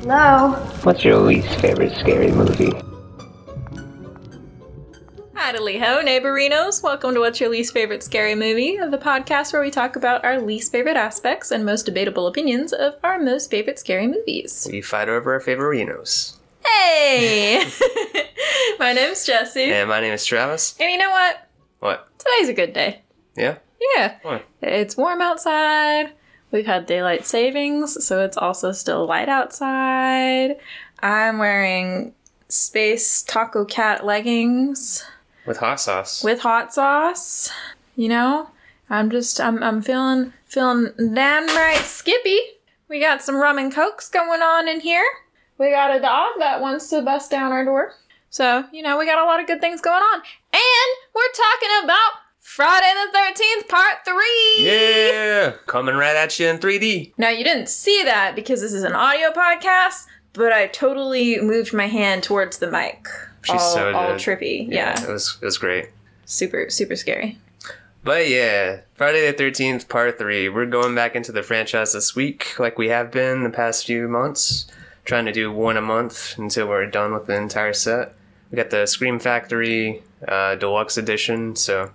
Hello? What's your least favorite scary movie? Howdy ho, neighborinos. Welcome to What's Your Least Favorite Scary Movie, the podcast where we talk about our least favorite aspects and most debatable opinions of our most favorite scary movies. We fight over our favorinos. Hey! My name's Jesse. And my name is Travis. And you know what? What? Today's a good day. Yeah? Yeah. Why? It's warm outside. We've had daylight savings, so it's also still light outside. I'm wearing space taco cat leggings With hot sauce. with hot sauce. You know, I'm just I'm I'm feeling feeling damn right skippy. We got some rum and cokes going on in here. We got a dog that wants to bust down our door. So, you know, we got a lot of good things going on. And we're talking about Friday the 13th, part 3. yeah! Coming right at you in 3D. Now, you didn't see that because this is an audio podcast, but I totally moved my hand towards the mic. She's all, so all trippy. Yeah. It was, it was great. Super, super scary. But yeah, Friday the 13th, part 3. We're going back into the franchise this week, like we have been the past few months. Trying to do one a month until we're done with the entire set. We got the Scream Factory uh, Deluxe Edition, so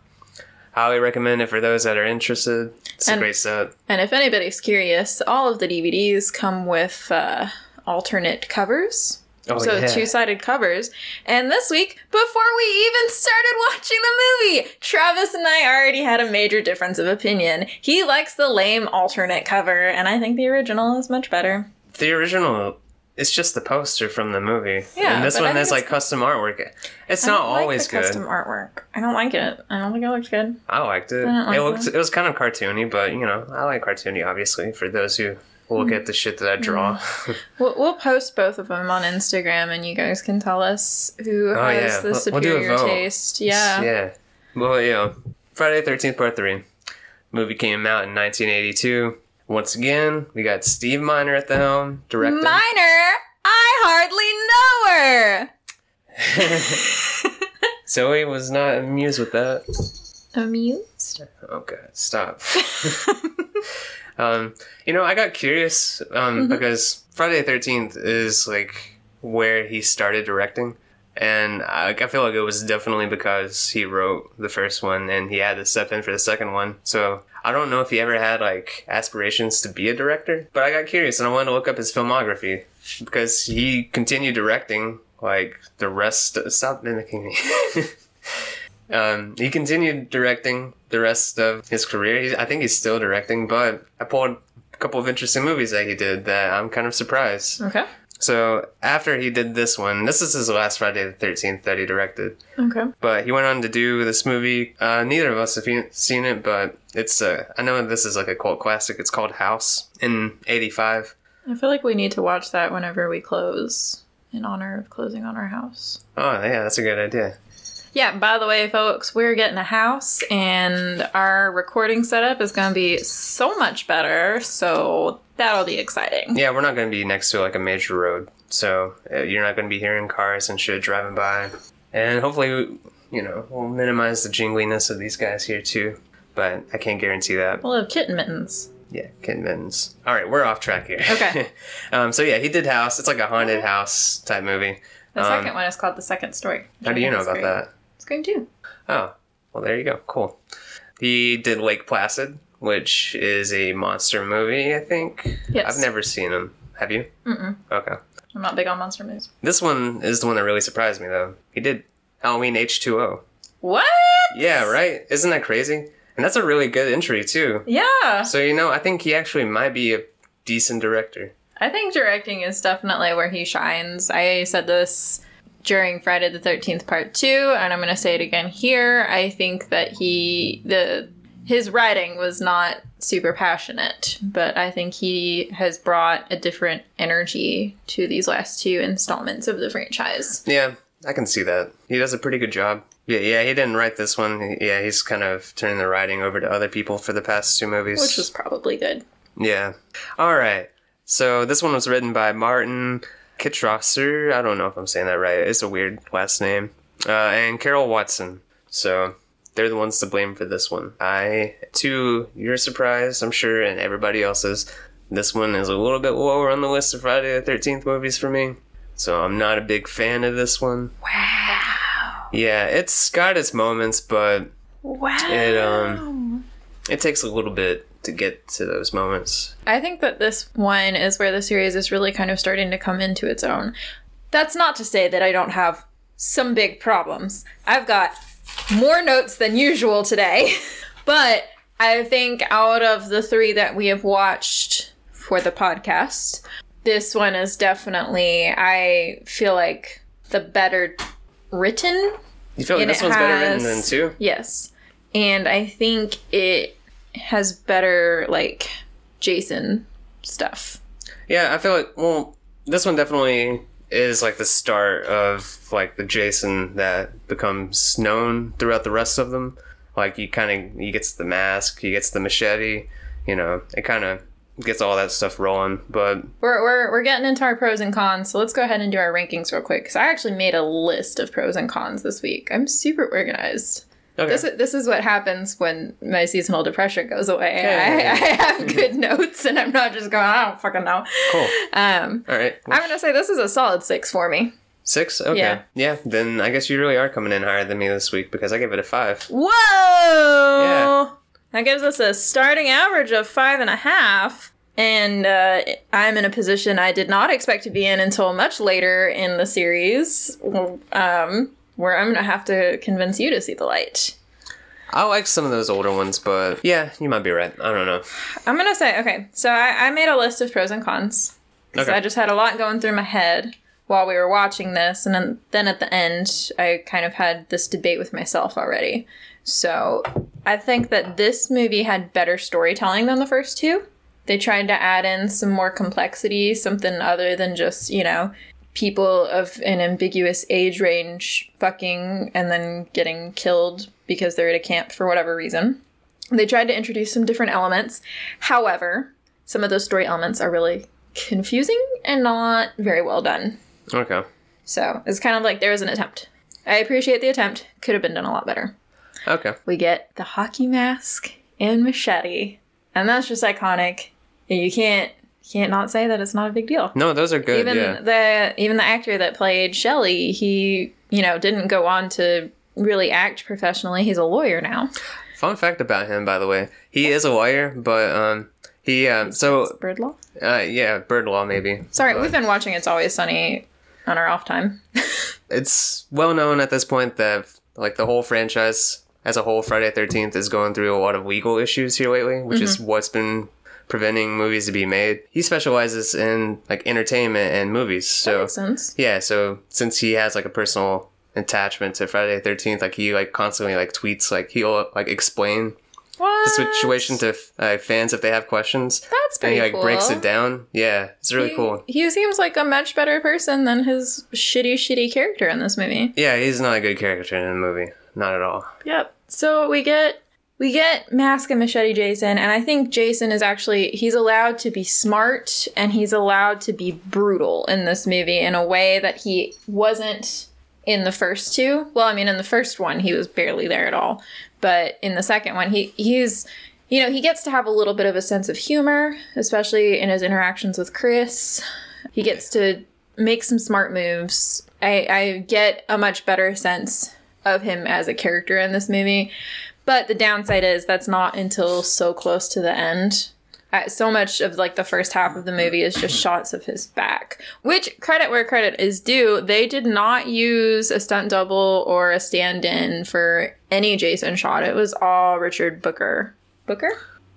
highly recommend it for those that are interested. It's And- a great set. And if anybody's curious, all of the DVDs come with uh, alternate covers. Oh, so yeah. two sided covers. And this week, before we even started watching the movie, Travis and I already had a major difference of opinion. He likes the lame alternate cover, and I think the original is much better. The original, it's just the poster from the movie. Yeah, and this one has like custom artwork. It's I not like always the good. Custom artwork. I don't like it. I don't think it looks good. I liked it. I like it looked that. it was kind of cartoony, but you know, I like cartoony obviously for those who look Mm-hmm. at the shit that I draw. We'll, we'll post both of them on Instagram, and you guys can tell us who Oh, has yeah. the We'll- we'll superior taste. Yeah. yeah. Well, yeah. Friday the 13th part 3. Movie came out in 1982. Once again, we got Steve Miner at the helm, directing. Minor, I hardly know her. Zoe was not amused with that. Amused? Oh god, stop. um, you know, I got curious um, Mhm. because Friday the Thirteenth is like where he started directing, and I, I feel like it was definitely because he wrote the first one and he had to step in for the second one. So I don't know if he ever had like aspirations to be a director, but I got curious and I wanted to look up his filmography because he continued directing like the rest. Stop mimicking me. Um, he continued directing the rest of his career. He's, I think he's still directing, but I pulled a couple of interesting movies that he did that I'm kind of surprised. Okay. So after he did this one, this is his last Friday the 13th that he directed. Okay. But he went on to do this movie. Uh, neither of us have seen it, but it's uh, I know this is like a cult classic. It's called House in '85. I feel like we need to watch that whenever we close in honor of closing on our house. Oh yeah, that's a good idea. Yeah, by the way, folks, we're getting a house and our recording setup is going to be so much better. So that'll be exciting. Yeah, we're not going to be next to like a major road, so uh, you're not going to be hearing cars and shit driving by. And hopefully, you know, we'll minimize the jingliness of these guys here too. But I can't guarantee that. We'll have kitten mittens. Yeah, kitten mittens. All right, we're off track here. Okay. um, so yeah, he did House. It's like a haunted house type movie. The Um, second one is called The Second Story. How do you know about that? Scream 2. Oh, well, there you go. Cool. He did Lake Placid, which is a monster movie. I think. Yes. I've never seen him. Have you? Mm-mm. Okay. I'm not big on monster movies. This one is the one that really surprised me, though. He did Halloween H2O. What? Yeah, right? Isn't that crazy? And that's a really good entry, too. Yeah. So, you know, I think he actually might be a decent director. I think directing is definitely where he shines. I said this during Friday the 13th part 2 and I'm going to say it again here. I think that he the his writing was not super passionate, but I think he has brought a different energy to these last two installments of the franchise. Yeah, I can see that. He does a pretty good job. Yeah, yeah, he didn't write this one. Yeah, he's kind of turning the writing over to other people for the past two movies. Which was probably good. Yeah. All right. So this one was written by Martin Kitrosser. I don't know if I'm saying that right. It's a weird last name. Uh, and Carol Watson. So they're the ones to blame for this one. I, to your surprise, I'm sure, and everybody else's, this one is a little bit lower on the list of Friday the 13th movies for me. So I'm not a big fan of this one. Wow. Yeah, it's got its moments, but Wow. It, um, it takes a little bit to get to those moments. I think that this one is where the series is really kind of starting to come into its own. That's not to say that I don't have some big problems. I've got more notes than usual today. but I think out of the three that we have watched for the podcast, this one is definitely, I feel like, the better written You feel like And this one's better written has- than two? Yes. And I think it has better like Jason stuff. Yeah, I feel like well, this one definitely is like the start of like the Jason that becomes known throughout the rest of them. Like he kind of he gets the mask, he gets the machete, you know, it kind of gets all that stuff rolling. But We're, we're, we're getting into our pros and cons, so let's go ahead and do our rankings real quick. Because I actually made a list of pros and cons this week. I'm super organized. Okay, This, is, this is what happens when my seasonal depression goes away. Yeah. I, I have good notes, and I'm not just going, I don't fucking know. cool. Um, All right, I'm going to say this is a solid six for me. six. Okay, Yeah. yeah. Then I guess you really are coming in higher than me this week because I gave it a five. Whoa! Yeah. That gives us a starting average of five and a half. And uh, I'm in a position I did not expect to be in until much later in the series, um, where I'm to have to convince you to see the light. I like some of those older ones, but yeah, you might be right. I don't know. I'm to say, okay, so I, I made a list of pros and cons. Because Okay. I just had a lot going through my head while we were watching this. And then, then at the end, I kind of had this debate with myself already. So I think that this movie had better storytelling than the first two. They tried to add in some more complexity, something other than just, you know, people of an ambiguous age range fucking and then getting killed because they're at a camp for whatever reason. They tried to introduce some different elements. However, some of those story elements are really confusing and not very well done. Okay. So it's kind of like there was an attempt. I appreciate the attempt. Could have been done a lot better. Okay. We get the hockey mask and machete, and that's just iconic. You can't can't not say that it's not a big deal. No, those are good. even yeah. the even the actor that played Shelley, he you know didn't go on to really act professionally. He's a lawyer now. Fun fact about him, by the way, he is a lawyer, but um, he um, so Bird law. uh, yeah, bird law maybe. Sorry, But we've been watching It's Always Sunny on our off time. It's well known at this point that like the whole franchise as a whole, Friday Thirteenth is going through a lot of legal issues here lately, which is what's been preventing movies to be made. He specializes in like entertainment and movies, That so makes sense. yeah. So since he has like a personal attachment to Friday the Thirteenth, like he like constantly like tweets like he'll like explain What? the situation to uh, fans if they have questions. That's pretty and he like cool. breaks it down. Yeah, it's really He- cool. He seems like a much better person than his shitty, shitty character in this movie. Yeah, he's not a good character in the movie. Not at all. Yep. So we get we get Mask and Machete Jason, and I think Jason is actually he's allowed to be smart and he's allowed to be brutal in this movie in a way that he wasn't in the first two. Well, I mean in the first one he was barely there at all. But in the second one he he's you know, he gets to have a little bit of a sense of humor, especially in his interactions with Chris. He gets to make some smart moves. I, I get a much better sense of him as a character in this movie. But the downside is that's not until so close to the end. Uh, so much of like the first half of the movie is just shots of his back. Which credit where credit is due, they did not use a stunt double or a stand-in for any Jason shot. It was all Richard Booker. Booker?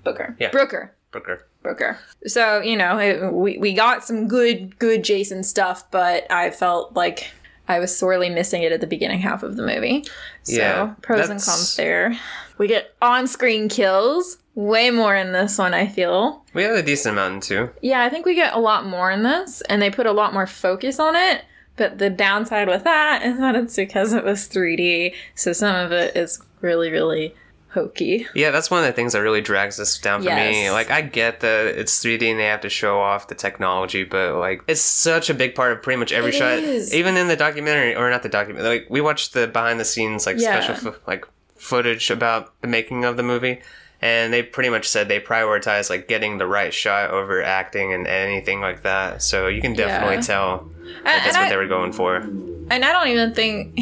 Booker. Yeah. Brooker. Brooker. Brooker. So, you know, it, we, we got some good, good Jason stuff, but I felt like I was sorely missing it at the beginning half of the movie. So, Yeah, pros and cons there. We get on screen kills. Way more in this one, I feel. We have a decent amount too. Yeah, I think we get a lot more in this, and they put a lot more focus on it. But the downside with that is that it's because it was 3D, so some of it is really, really hokey. Yeah, that's one of the things that really drags this down for me. Like, I get that it's 3D and they have to show off the technology, but like, it's such a big part of pretty much every It shot. is. Even in the documentary, or not the documentary, like we watched the behind the scenes like Yeah. special like footage about the making of the movie, and they pretty much said they prioritize like getting the right shot over acting and anything like that. So you can definitely Yeah. tell that that's what I, they were going for. and I don't even think.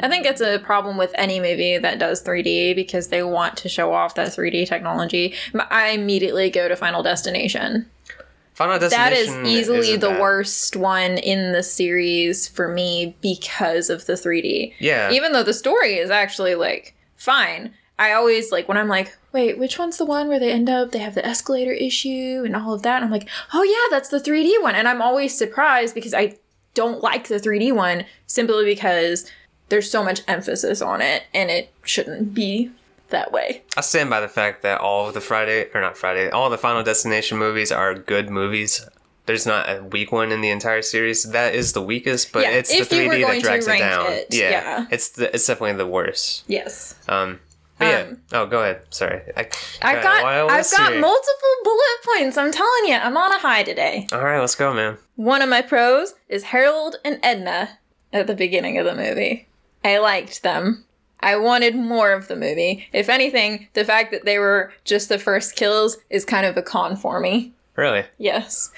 I think it's a problem with any movie that does 3D because they want to show off that 3D technology. I immediately go to Final Destination. Final Destination. That is easily the bad. worst one in the series for me because of the 3D. Yeah, Even though the story is actually like fine. I always like when I'm like, wait, which one's the one where they end up they have the escalator issue and all of that? I'm like, oh yeah, that's the 3D one. And I'm always surprised because I don't like the 3D one simply because there's so much emphasis on it and it shouldn't be that way. I stand by the fact that all of the Friday or not Friday, all the Final Destination movies are good movies. There's not a weak one in the entire series. That is the weakest, but Yeah, it's the if you were 3D that drags it down. it, yeah, yeah. it's the, it's definitely the worst. Yes. Um, yeah. Um, Oh, go ahead. Sorry, I, I've got I've got multiple bullet points. I'm telling you, I'm on a high today. All right, let's go, man. One of my pros is Harold and Edna at the beginning of the movie. I liked them. I wanted more of the movie. If anything, the fact that they were just the first kills is kind of a con for me. Really? Yes.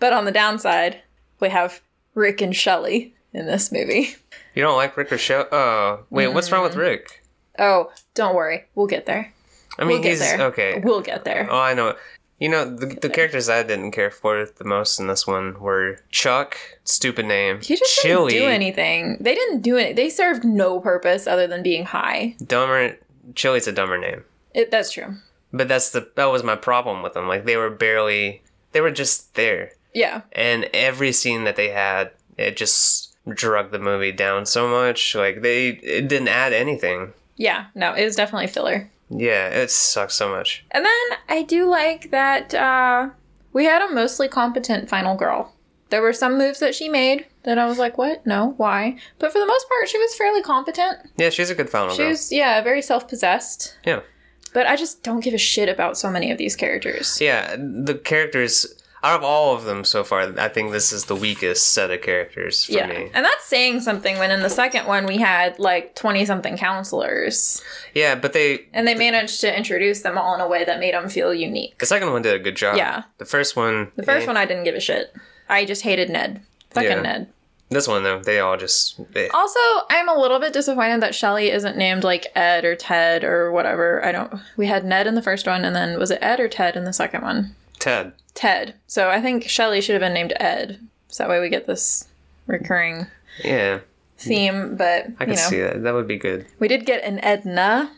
But on the downside, we have Rick and Shelley in this movie. You don't like Rick or Shell? Oh, wait, what's wrong with Mm. Rick? Oh, don't worry. We'll get there. I mean, we'll he's there. okay. We'll get there. Oh, I know. You know, the, the characters I didn't care for the most in this one were Chuck, stupid name, He just Chili, didn't do anything. They didn't do it. They served no purpose other than being high. dumber. Chili's a dumber name, It, that's true. but that's the that was my problem with them. Like they were barely, they were just there, Yeah. and every scene that they had, it just drug the movie down so much. Like they, it didn't add anything. Yeah. No, it was definitely filler. Yeah, it sucks so much. And then I do like that uh, we had a mostly competent final girl. There were some moves that she made that I was like, what? No, why? But for the most part, she was fairly competent. Yeah, she's a good final She girl. was, yeah, very self possessed. Yeah. But I just don't give a shit about so many of these characters. Yeah, the characters out of all of them so far, I think this is the weakest set of characters for yeah. me. And that's saying something when in the second one we had like 20 something counselors. Yeah, but they And they managed to introduce them all in a way that made them feel unique. the second one did a good job. Yeah. The first one The first eh, one I didn't give a shit. I just hated Ned. Fucking Yeah. Ned. This one though, they all just eh. Also, I'm a little bit disappointed that Shelly isn't named like Ed or Ted or whatever. I don't. We had Ned in the first one, and then was it Ed or Ted in the second one? Ted. Ted. So I think Shelly should have been named Ed. So that way we get this recurring Yeah, theme. But I you can know, see that. That would be good. we did get an Edna,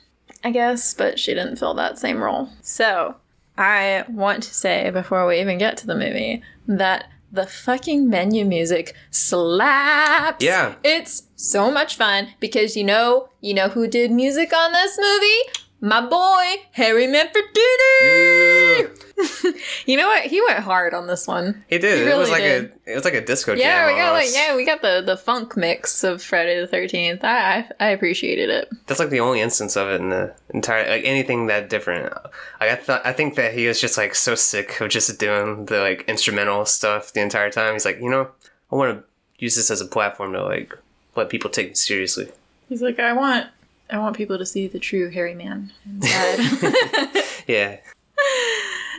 I guess, but she didn't fill that same role. So I want to say before we even get to the movie that the fucking menu music slaps. Yeah. It's so much fun because you know, you know who did music on this movie? My boy, Harry Manfredini. You know what? He went hard on this one. He did. He it was like did. a it was like a disco Yeah, jam. we got like yeah, we got the the funk mix of Friday the Thirteenth. I, I I appreciated it. That's like the only instance of it in the entire like anything that different. Like I thought, I think that he was just like so sick of just doing the like instrumental stuff the entire time. He's like, you know, I want to use this as a platform to like let people take me seriously. He's like, I want, I want people to see the true hairy man inside. Yeah,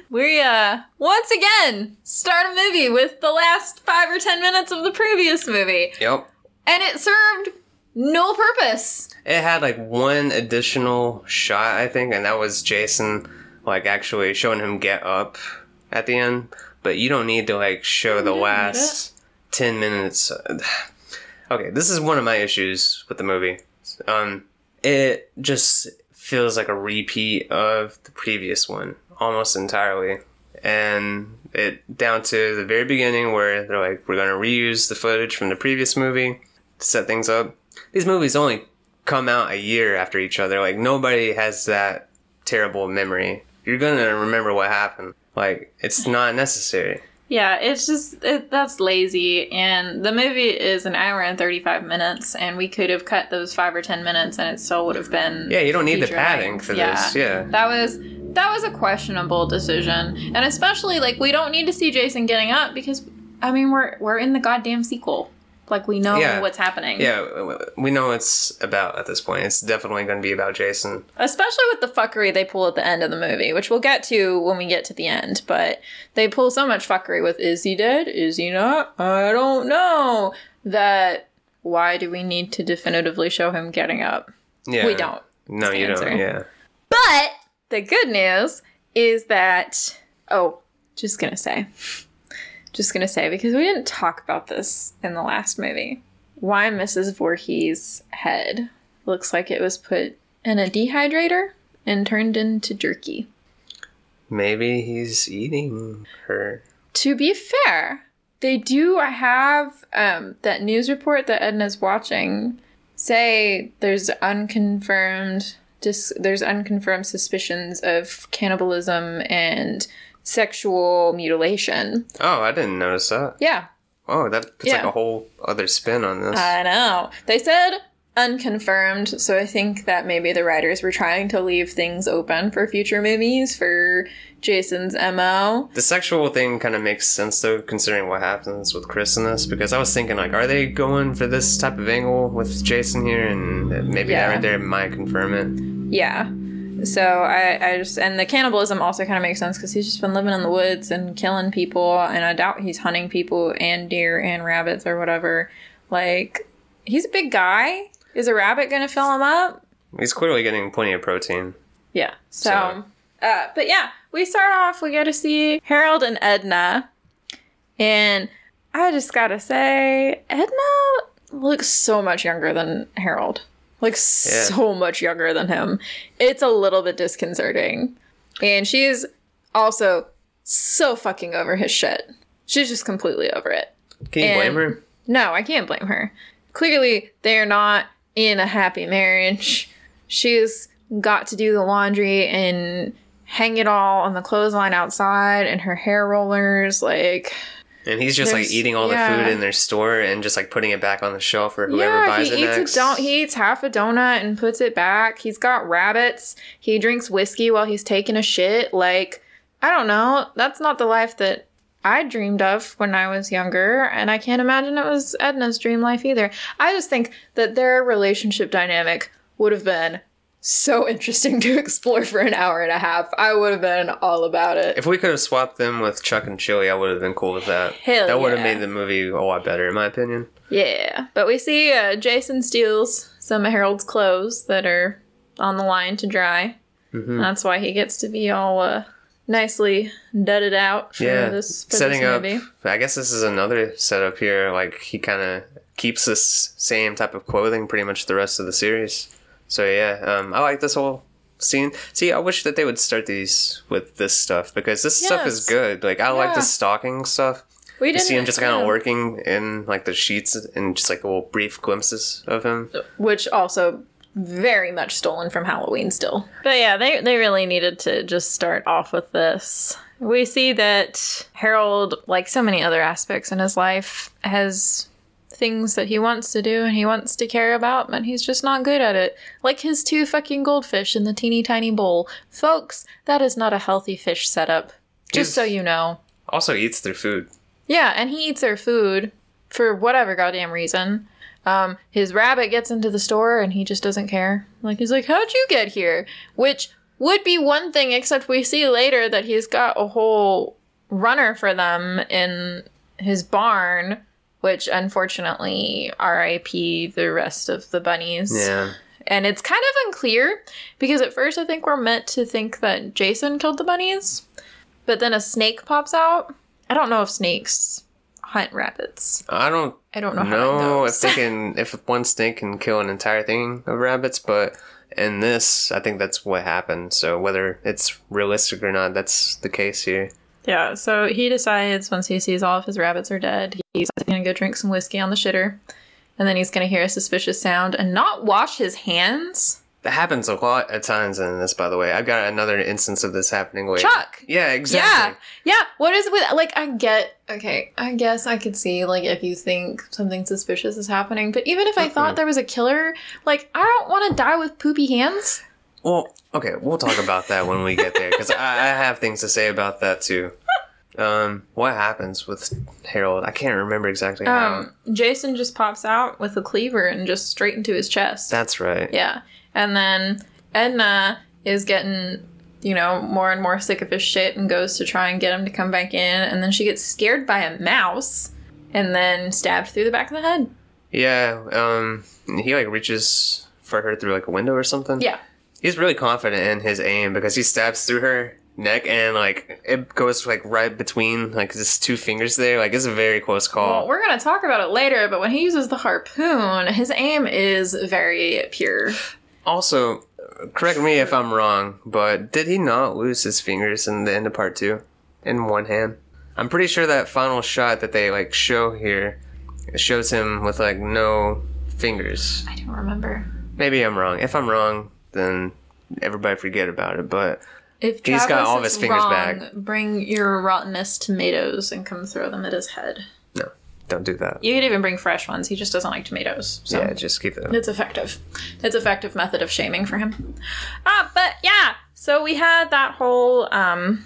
we uh once again start a movie with the last five or ten minutes of the previous movie, yep. and it served no purpose. It had like one additional shot, I think, and that was Jason like actually showing him get up at the end. But you don't need to like show the last ten minutes. Okay, this is one of my issues with the movie. Um, it just feels like a repeat of the previous one almost entirely, and it down to the very beginning where they're like, "We're gonna reuse the footage from the previous movie to set things up." These movies only come out a year after each other. Like nobody has that terrible memory. You're gonna remember what happened. Like it's not necessary. Yeah, it's just it, that's lazy, and the movie is an hour and thirty five minutes, and we could have cut those five or ten minutes, and it still would have been. Yeah, you don't need the padding for this. Yeah. that was that was a questionable decision, and especially like we don't need to see Jason getting up because I mean we're we're in the goddamn sequel. Like we know Yeah. what's happening. Yeah, we know it's about at this point. It's definitely going to be about Jason. Especially with the fuckery they pull at the end of the movie, which we'll get to when we get to the end. But they pull so much fuckery with is he dead? Is he not? I don't know. That why do we need to definitively show him getting up? Yeah, We don't. No, you answer. don't. Yeah. But the good news is that oh, just gonna say, just gonna say because we didn't talk about this in the last movie. Why Mrs. Voorhees' head looks like it was put in a dehydrator and turned into jerky. Maybe he's eating her. To be fair, they do have um, that news report that Edna's watching say there's unconfirmed dis- there's unconfirmed suspicions of cannibalism and sexual mutilation. Oh, I didn't notice that. Yeah, Oh, that puts like a whole other spin on this. I know. They said unconfirmed, so I think that maybe the writers were trying to leave things open for future movies for Jason's MO. the sexual thing kind of makes sense though, considering what happens with Chris in this. Because I was thinking, like, are they going for this type of angle with Jason here, and maybe Yeah. that right there might confirm it. Yeah. So I, I just and the cannibalism also kind of makes sense because he's just been living in the woods and killing people, and I doubt he's hunting people and deer and rabbits or whatever. Like he's a big guy. Is a rabbit gonna fill him up? He's clearly getting plenty of protein. Yeah. So, So- uh, but yeah, we start off. We get to see Harold and Edna, and I just gotta say, Edna looks so much younger than Harold. Like so much younger than him. It's a little bit disconcerting, and she's also so fucking over his shit. She's just completely over it. Can you blame her? No, I can't blame her. Clearly, they're not in a happy marriage. She's got to do the laundry and hang it all on the clothesline outside and her hair rollers. Like, And he's just like eating all the yeah. food in their store and just like putting it back on the shelf for whoever yeah, buys he it eats next. a don- he eats half a donut and puts it back. He's got rabbits. He drinks whiskey while he's taking a shit. Like, I don't know. That's not the life that I dreamed of when I was younger, and I can't imagine it was Edna's dream life either. I just think that their relationship dynamic would have been so interesting to explore for an hour and a half. I would have been all about it. If we could have swapped them with Chuck and Chili, I would have been cool with that. Hell that would have made the movie a lot better, in my opinion. Yeah, but we see uh, Jason steals some of Harold's clothes that are on the line to dry. Mhm. That's why he gets to be all uh, nicely dudded out for Yeah, this for setting this up. I guess this is another setup here. Like he kind of keeps this same type of clothing pretty much the rest of the series. So yeah, um, I like this whole scene. See, I wish that they would start these with this stuff because this stuff is good. Like I like the stalking stuff. We You didn't see him just kind of yeah. working in like the sheets and just like a little brief glimpses of him. which also very much stolen from Halloween still. But yeah, they they really needed to just start off with this. We see that Harold, like so many other aspects in his life, has things that he wants to do and he wants to care about, but he's just not good at it. Like his two fucking goldfish in the teeny tiny bowl. Folks, that is not a healthy fish setup. Just He's- so you know. Also eats their food. Yeah, and he eats their food for whatever goddamn reason. Um, his rabbit gets into the store and he just doesn't care. Like he's like, "How'd you get here?" Which would be one thing, except we see later that he's got a whole runner for them in his barn. Which unfortunately, R.I.P. the rest of the bunnies. Yeah. And it's kind of unclear because at first I think we're meant to think that Jason killed the bunnies, but then a snake pops out. I don't know if snakes hunt rabbits. I don't I don't know that if they can if one snake can kill an entire thing of rabbits, but in this, I think that's what happened. So whether it's realistic or not, that's the case here. Yeah, so he decides once he sees all of his rabbits are dead, he's gonna go drink some whiskey on the shitter, and then he's gonna hear a suspicious sound and not wash his hands. That happens a lot at times in this, by the way. I've got another instance of this happening later. Chuck! Yeah, exactly. Yeah, yeah. What is it with like? I get okay. I guess I could see like if you think something suspicious is happening, but even if I thought Mhm. there was a killer, like I don't want to die with poopy hands. Well, okay, we'll talk about that when we get there because I, I have things to say about that too. Um, what happens with Harold? I can't remember exactly how. Um, Jason just pops out with a cleaver and just straight into his chest. That's right. Yeah. And then Edna is getting, you know, more and more sick of his shit and goes to try and get him to come back in. And then she gets scared by a mouse and then stabbed through the back of the head. Yeah. Um, he like reaches for her through like a window or something. Yeah. He's really confident in his aim because he stabs through her neck and like it goes like right between like his two fingers there. Like it's a very close Well, call. we're going to talk about it later, but when he uses the harpoon, his aim is very pure. Also, correct me if I'm wrong, but did he not lose his fingers in the end of part two in one hand? I'm pretty sure that final shot that they like show here shows him with like no fingers. I don't remember. Maybe I'm wrong. If I'm wrong, then everybody forget about it. But If He's got Travis all of is his fingers wrong, back. Bring your rottenest tomatoes and come throw them at his head. No, don't do that. You could even bring fresh ones. He just doesn't like tomatoes. So. Yeah, just keep it. It's effective. It's effective method of shaming for him. Ah, but yeah. So we had that whole um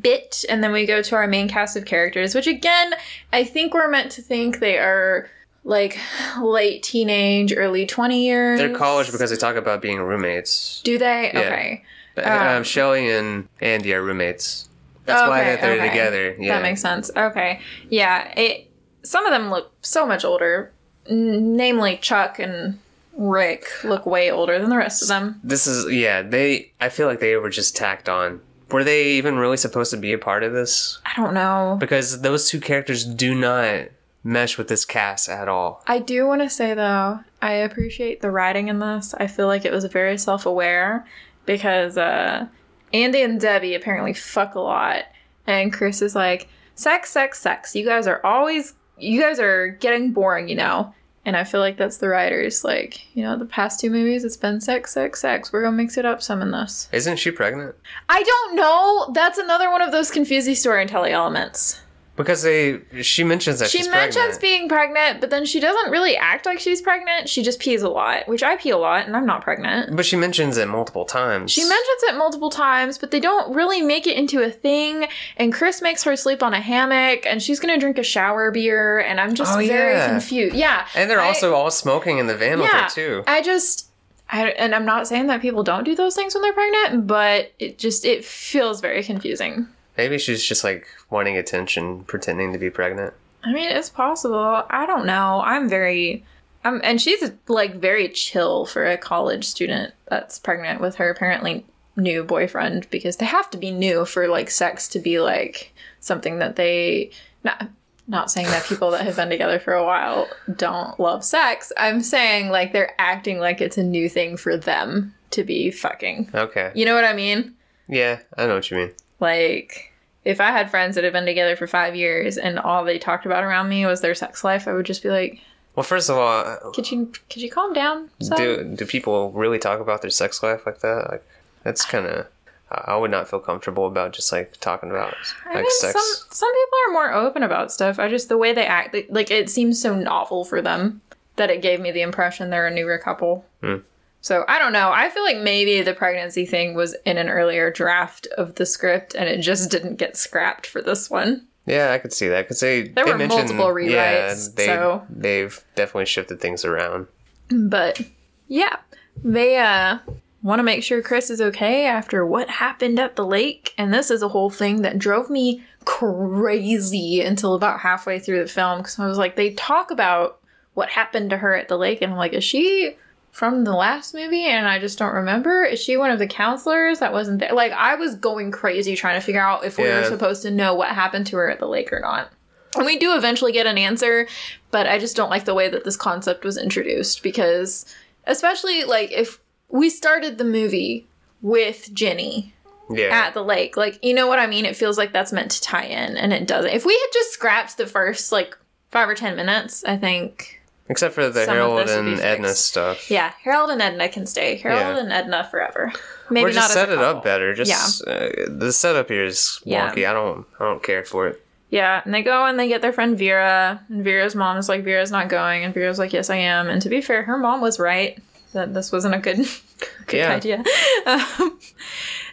bit, and then we go to our main cast of characters, which again, I think we're meant to think they are like late teenage, early twenty years. They're college because they talk about being roommates. Do they? Yeah. Okay. Um, Um, Shelly and Andy are roommates. That's why Okay, that they're okay. together. Yeah. That makes sense. Okay. Yeah. It. Some of them look so much older. N- namely, Chuck and Rick look way older than the rest of them. This is yeah. They I feel like they were just tacked on. Were they even really supposed to be a part of this? I don't know. Because those two characters do not mesh with this cast at all. I do want to say though, I appreciate the writing in this. I feel like it was very self-aware because uh, Andy and Debbie apparently fuck a lot, and Chris is like, "Sex, sex, sex. You guys are always, you guys are getting boring, you know." And I feel like that's the writers. Like, you know, the past two movies, it's been sex, sex, sex. We're gonna mix it up some in this. Isn't she pregnant? I don't know. That's another one of those confusing storytelling elements. Because they she mentions that she mentions pregnant. being pregnant, but then she doesn't really act like she's pregnant. She just pees a lot, which I pee a lot, and I'm not pregnant. but she mentions it multiple times. She mentions it multiple times, but they don't really make it into a thing. And Chris makes her sleep on a hammock, and she's gonna drink a shower beer, and I'm just Oh, very yeah. confused. Yeah, And they're I- also all smoking in the van with her too. I just. I, and I'm not saying that people don't do those things when they're pregnant, but it just it feels very confusing. Maybe she's just like wanting attention, pretending to be pregnant. I mean, it's possible. I don't know. I'm very um and she's like very chill for a college student that's pregnant with her apparently new boyfriend because they have to be new for like sex to be like something that they not not saying that people that have been together for a while don't love sex. I'm saying like they're acting like it's a new thing for them to be fucking. Okay. You know what I mean? Yeah, I know what you mean. Like, if I had friends that had been together for five years and all they talked about around me was their sex life, I would just be like, Well, first of all, "Could you, could you calm down?" son?" do do people really talk about their sex life like that? Like, that's kind of. I would not feel comfortable about just like talking about I like mean, sex. some some people are more open about stuff. I just the way they act, like it seems so novel for them that it gave me the impression they're a newer couple. Hmm. So I don't know. I feel like maybe the pregnancy thing was in an earlier draft of the script, and it just didn't get scrapped for this one. Yeah, I could see that because they There they were multiple Yeah, rewrites, they so- they've definitely shifted things around. But yeah, they uh want to make sure Chris is okay after what happened at the lake, and this is a whole thing that drove me crazy until about halfway through the film because I was like, they talk about what happened to her at the lake, and I'm like, is she from the last movie? And I just don't remember. Is she one of the counselors that wasn't there? Like, I was going crazy trying to figure out if we were supposed to know what happened to her at the lake or not. And we do eventually get an answer, but I just don't like the way that this concept was introduced because, especially like if we started the movie with Ginny Yeah, at the lake, like you know what I mean? It feels like that's meant to tie in, and it doesn't. If we had just scrapped the first like five or ten minutes, I think except for the some Harold this would be and Edna stuff. yeah, Harold and Edna can stay. Harold Yeah. and Edna forever. Maybe or just not set it up better. Just uh, the setup here is Yeah. wonky. I don't I don't care for it. Yeah, and they go and they get their friend Vera, and Vera's mom is like, Vera's not going, and Vera's like, yes, I am. And to be fair, her mom was right that this wasn't a good, good Yeah. idea. Um,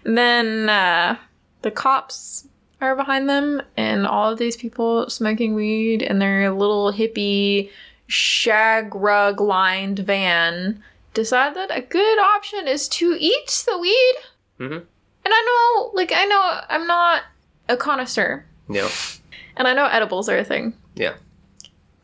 then uh, the cops are behind them, and all of these people smoking weed in their little hippie shag rug lined van decide that a good option is to eat the weed. Mhm. And I know, like, I know I'm not a connoisseur, No. and I know edibles are a thing. Yeah.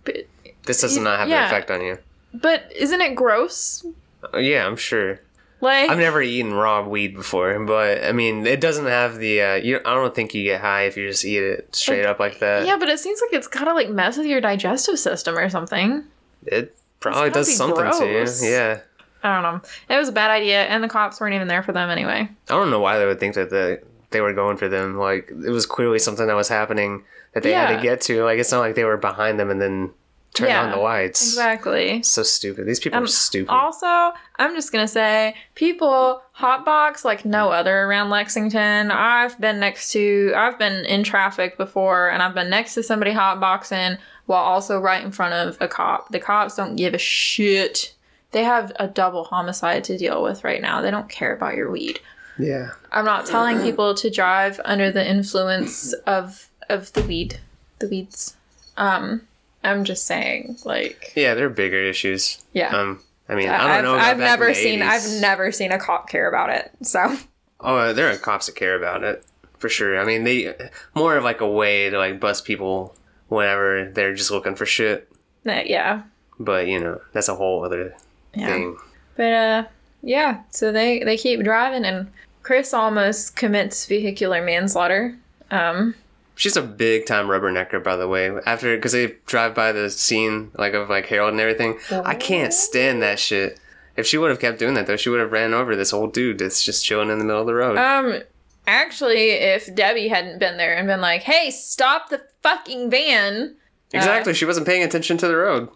But, This does not have Yeah. an effect on you. but isn't it gross? Uh, yeah, I'm sure. Like, I've never eaten raw weed before, but I mean, it doesn't have the. Uh, you, I don't think you get high if you just eat it straight Like, up like that. yeah, but it seems like it's gotta like mess with your digestive system or something. It probably does something gross. to you. Yeah. I don't know. It was a bad idea, and the cops weren't even there for them anyway. I don't know why they would think that the, they were going for them. Like it was clearly something that was happening that they had to get to. Like it's not like they were behind them and then turned Yeah, on the lights. Exactly. So stupid. These people Um, are stupid. Also, I'm just gonna say, people hotbox like no other around Lexington. I've been next to, I've been in traffic before, and I've been next to somebody hotboxing while also right in front of a cop. The cops don't give a shit. They have a double homicide to deal with right now. They don't care about your weed. yeah. I'm not telling people to drive under the influence of of the weed, the weeds. Um, I'm just saying, like, Yeah, there are bigger issues. yeah. Um, I mean, I don't I've, know. About I've never seen 80s. I've never seen a cop care about it. So Oh, uh, there are cops that care about it for sure. I mean, they more of like a way to like bust people whenever they're just looking for shit. uh, yeah, But you know, that's a whole other yeah. thing. But uh, yeah. So they they keep driving, and Chris almost commits vehicular manslaughter. Um, She's a big time rubbernecker, by the way. After because they drive by the scene like of like Harold and everything, I can't stand that shit. If she would have kept doing that though, she would have ran over this old dude that's just chilling in the middle of the road. um, actually, if Debbie hadn't been there and been like, "Hey, stop the fucking van," exactly, she wasn't paying attention to the road.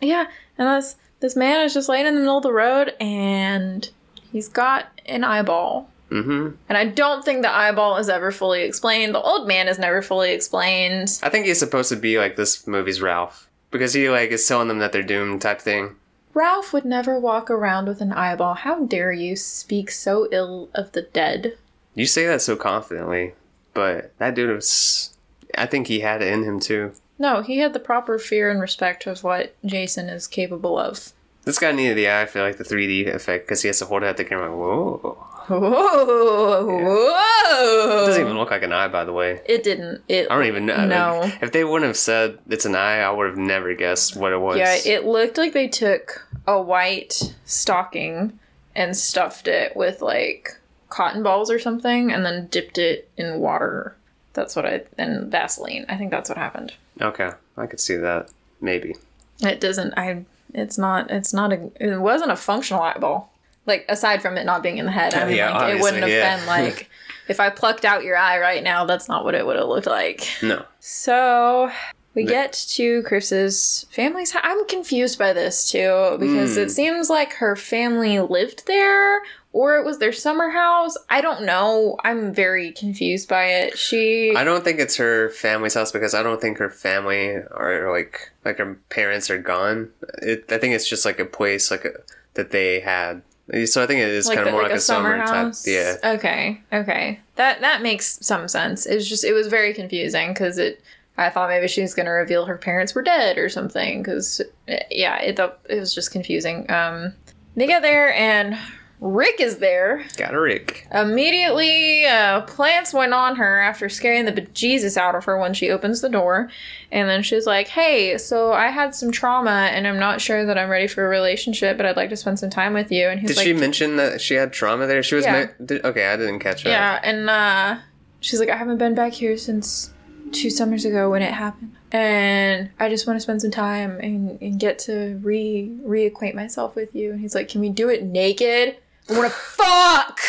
Yeah, and this this man is just laying in the middle of the road, and he's got an eyeball. Hmm And I don't think the eyeball is ever fully explained. The old man is never fully explained. I think he's supposed to be like this movie's Ralph because he like is telling them that they're doomed type thing. Ralph would never walk around with an eyeball. How dare you speak so ill of the dead? You say that so confidently, but that dude was. I think he had it in him too. No, he had the proper fear and respect of what Jason is capable of. This guy needed the eye, for like the 3D effect because he has to hold it at the camera. Whoa. Whoa! Whoa! It doesn't even look like an eye, by the way. It didn't. It. I don't even know. No. Like, if they wouldn't have said it's an eye, I would have never guessed what it was. Yeah, it looked like they took a white stocking and stuffed it with like cotton balls or something and then dipped it in water. That's what I and Vaseline. I think that's what happened. okay, I could see that. Maybe. It doesn't I it's not it's not a it wasn't a functional eyeball. Like aside from it not being in the head, I mean Yeah, like it wouldn't have yeah. been like if I plucked out your eye right now, that's not what it would have looked like. No. So we The- get to Chris's family's house. I'm confused by this too because Hmm. it seems like her family lived there or it was their summer house. I don't know. I'm very confused by it. She I don't think it's her family's house because I don't think her family are like like her parents are gone. It, I think it's just like a place like a, that they had. So I think it is kind of the- more like, a, summer, type. Yeah. Okay. Okay. That that makes some sense. It was just it was very confusing because it. I thought maybe she was going to reveal her parents were dead or something. Because yeah, it it was just confusing. Um, they get there and Rick is there. Got a Rick. Immediately, uh, plants went on her after scaring the bejesus out of her when she opens the door. And then she's like, Hey, so I had some trauma and I'm not sure that I'm ready for a relationship, but I'd like to spend some time with you. And he's Did like, Did she mention that she had trauma there? She was Yeah. ma- did, okay. I didn't catch that. Yeah, and uh, she's like, I haven't been back here since two summers ago when it happened. And I just want to spend some time and, and get to re reacquaint myself with you. And he's like, Can we do it naked? I want to fuck!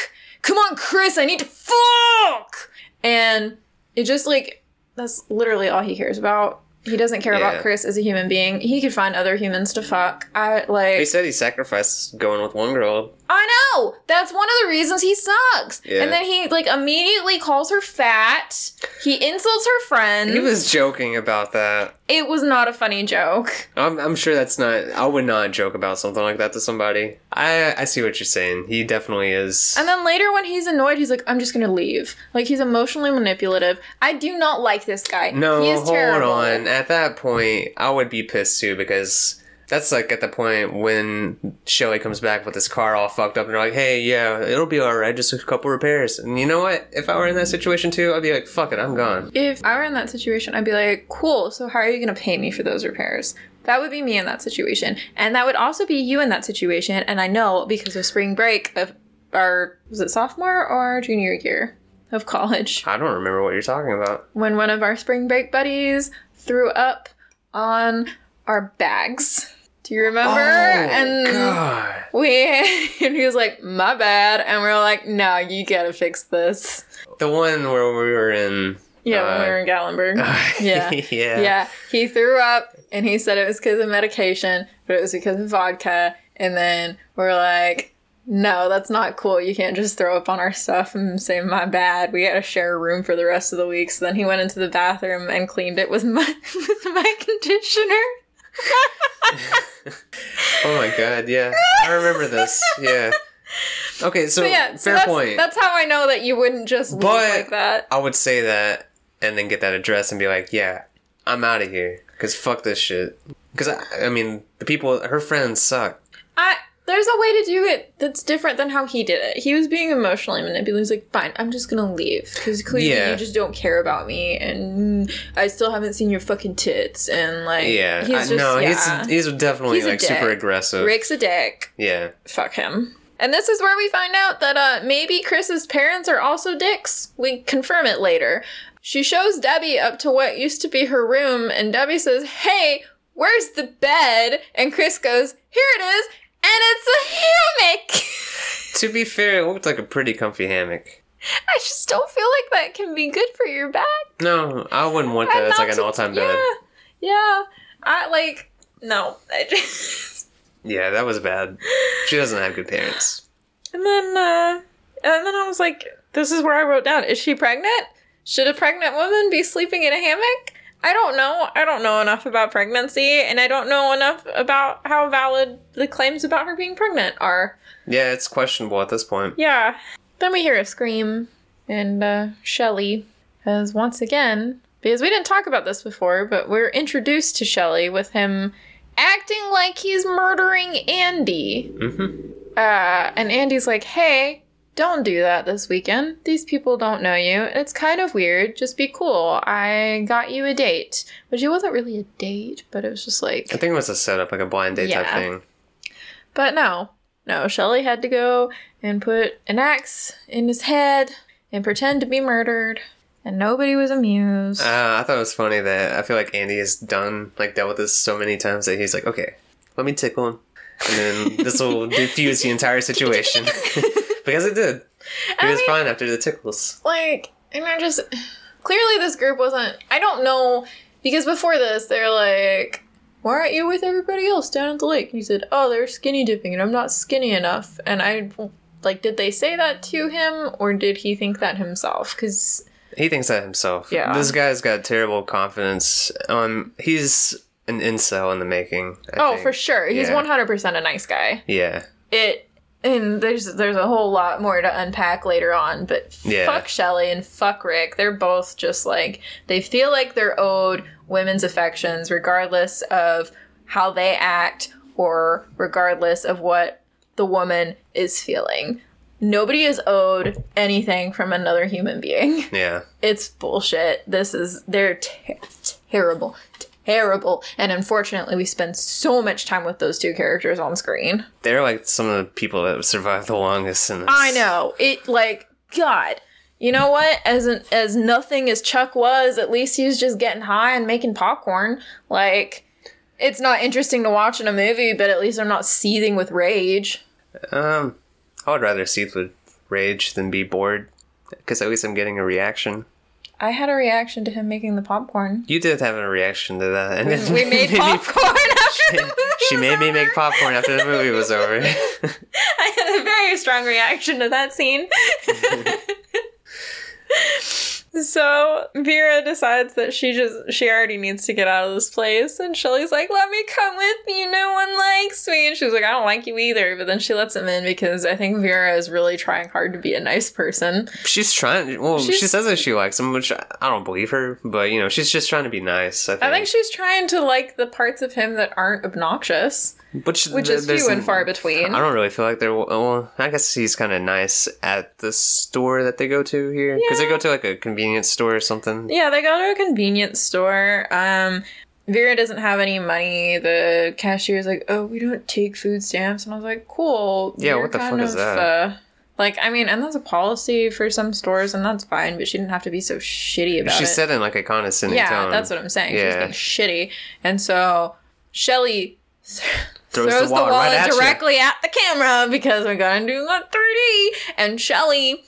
Come on, Chris, I need to fuck! And it just like, that's literally all he cares about. He doesn't care Yeah. about Chris as a human being. He could find other humans to fuck. I like. He said he sacrificed going with one girl I know. That's one of the reasons he sucks. Yeah. And then he like immediately calls her fat. He insults her friends. He was joking about that. it was not a funny joke. I'm, I'm sure that's not. I would not joke about something like that to somebody. I I see what you're saying. He definitely is. And then later when he's annoyed, he's like, I'm just gonna leave. Like he's emotionally manipulative. I do not like this guy. No, he is hold terrible. on. At that point, I would be pissed too because that's like at the point when Shelly comes back with his car all fucked up and they're like, hey, yeah, it'll be alright, just a couple repairs. And you know what? If I were in that situation too, I'd be like, fuck it, I'm gone. If I were in that situation, I'd be like, cool, so how are you gonna pay me for those repairs? That would be me in that situation. And that would also be you in that situation. And I know because of spring break of our was it sophomore or junior year of college. I don't remember what you're talking about. When one of our spring break buddies threw up on our bags. Do you remember? and Oh, God. we and he was like, My bad. And we were like, No, you gotta fix this. The one where we were in. Yeah, when we Uh, were in Gallenberg. Yeah. yeah. Yeah, he threw up and he said it was because of medication, but it was because of vodka. And then we're like, no, that's not cool. You can't just throw up on our stuff and say my bad. We gotta share a room for the rest of the week. So then he went into the bathroom and cleaned it with my with my conditioner. Oh my god, yeah. I remember this. Yeah. Okay, so, So yeah, so fair that's, point. that's how I know that you wouldn't just leave But- like that. I would say that and then get that address and be like, yeah, I'm out of here. Because fuck this shit. Because, I, I mean, the people, her friends suck. I there's a way to do it that's different than how he did it. He was being emotionally manipulative. He's like, "Fine, I'm just gonna leave because clearly Yeah. you just don't care about me, and I still haven't seen your fucking tits." And like, Yeah. he's I, just no, yeah. he's, he's definitely He's like super aggressive. Rick's a dick. Yeah. Fuck him. And this is where we find out that uh, maybe Chris's parents are also dicks. We confirm it later. She shows Debbie up to what used to be her room, and Debbie says, Hey, where's the bed? And Chris goes, Here it is, it's a hammock! To be fair, it looked like a pretty comfy hammock. I just don't feel like that can be good for your back. No, I wouldn't want that as like an to- all time yeah, bed. Yeah. I like, no. I just. Yeah, that was bad. She doesn't have good parents. And then, uh, and then I was like, this is where I wrote down, is she pregnant? Should a pregnant woman be sleeping in a hammock? I don't know. I don't know enough about pregnancy, and I don't know enough about how valid the claims about her being pregnant are. Yeah, it's questionable at this point. Yeah. Then we hear a scream, and uh, Shelly has once again, because we didn't talk about this before, but we're introduced to Shelly with him acting like he's murdering Andy. Mm-hmm. Uh, and Andy's like, hey, don't do that this weekend. These people don't know you. It's kind of weird. Just be cool. I got you a date. Which it wasn't really a date, but it was just like. I think it was a setup, like a blind date type thing. But no. No, Shelly had to go and put an axe in his head and pretend to be murdered. And nobody was amused. Uh, I thought it was funny that I feel like Andy has done like dealt with this so many times that he's like, okay, let me tickle him, and then this will diffuse the entire situation because it did. He I was mean- fine after the tickles. like and i just clearly this group wasn't i don't know because before this they're like why aren't you with everybody else down at the lake and he said oh they're skinny dipping and i'm not skinny enough and i like did they say that to him or did he think that himself because He thinks that himself. Yeah. this guy's got terrible confidence. Um, he's an incel in the making. I oh think. for sure he's 100% a nice guy Yeah, it and there's there's a whole lot more to unpack later on but Yeah. fuck Shelly and fuck Rick they're both just like they feel like they're owed women's affections regardless of how they act or regardless of what the woman is feeling nobody is owed anything from another human being yeah. it's bullshit this is they're ter- terrible terrible and unfortunately we spend so much time with those two characters on screen They're like some of the people that survived the longest in this. I know. It like God. You know what? As an, as nothing as Chuck was, at least he was just getting high and making popcorn. Like it's not interesting to watch in a movie, but at least I'm not seething with rage. Um, I would rather seethe with rage than be bored, because at least I'm getting a reaction. I had a reaction to him making the popcorn. You did have a reaction to that, and We made popcorn after the movie. she made me make popcorn after the movie was over. I had a very strong reaction to that scene. So Vera decides that she just she already needs to get out of this place, and Shelly's like, "Let me come with you. No one likes me." And she's like, "I don't like you either." But then she lets him in because I think Vera is really trying hard to be a nice person. she's trying. Well, she says that she likes him, which I I don't believe her. But you know, she's just trying to be nice. I think. I think she's trying to like the parts of him that aren't obnoxious, which, which th- is few and far between. I don't really feel like they're. Well, I guess he's kind of nice at the store that they go to here because they go to like a convenience store or something. Yeah, they go to a convenience store. Um, Vera doesn't have any money. The cashier's like, "Oh, we don't take food stamps," and I was like, "Cool." Yeah, You're what the fuck is that? Uh, like, I mean, and that's a policy for some stores, and that's fine. But she didn't have to be so shitty about She it. She said in like a condescending yeah, tone. Yeah, that's what I'm saying. She's Yeah. being shitty, and so Shelly Throws throws, the the wallet wallet, right at directly at the camera because we're gonna do the 3D. And Shelly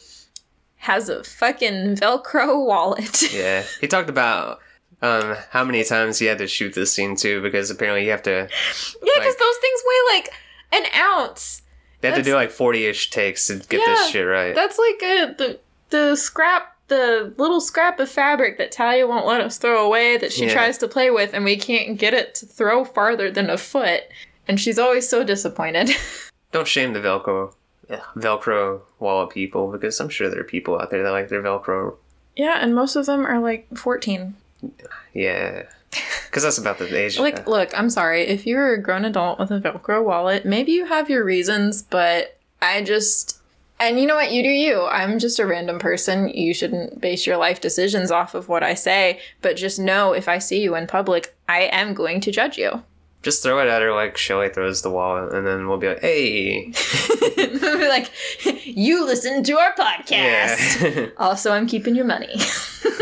has a fucking Velcro wallet. Yeah, he talked about um how many times he had to shoot this scene too because apparently you have to Yeah, because Like- those things weigh like an ounce. they have to do like forty ish takes to get Yeah, this shit right. That's like a, the the scrap, the little scrap of fabric that Talia won't let us throw away that she Yeah. tries to play with, and we can't get it to throw farther than a foot. And she's always so disappointed. Don't shame the Velcro Velcro wallet people because I'm sure there are people out there that like their Velcro. yeah, and most of them are like 14. Yeah, because that's about the age. Like, look, I'm sorry. If you're a grown adult with a Velcro wallet, maybe you have your reasons, but I just. And you know what? You do you. I'm just a random person. You shouldn't base your life decisions off of what I say, but just know if I see you in public, I am going to judge you. Just throw it at her like Shelly throws the wallet, and then we'll be like, "Hey, I'll be like, you listen to our podcast. yeah." Also, I'm keeping your money.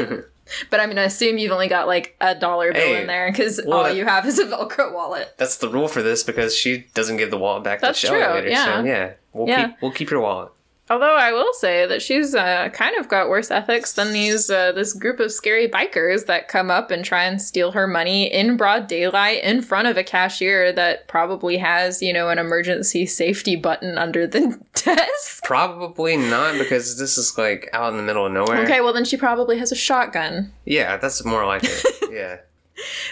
but I'm going to assume you've only got like a dollar bill Hey, in there because well, all you have is a Velcro wallet. That's the rule for this because she doesn't give the wallet back That's to Shelly true, later. yeah. So yeah, we'll Yeah. keep we'll keep your wallet. Although I will say that she's uh, kind of got worse ethics than these uh, this group of scary bikers that come up and try and steal her money in broad daylight in front of a cashier that probably has you know an emergency safety button under the desk. Probably not because this is like out in the middle of nowhere. Okay, well then she probably has a shotgun. Yeah, that's more like it. yeah.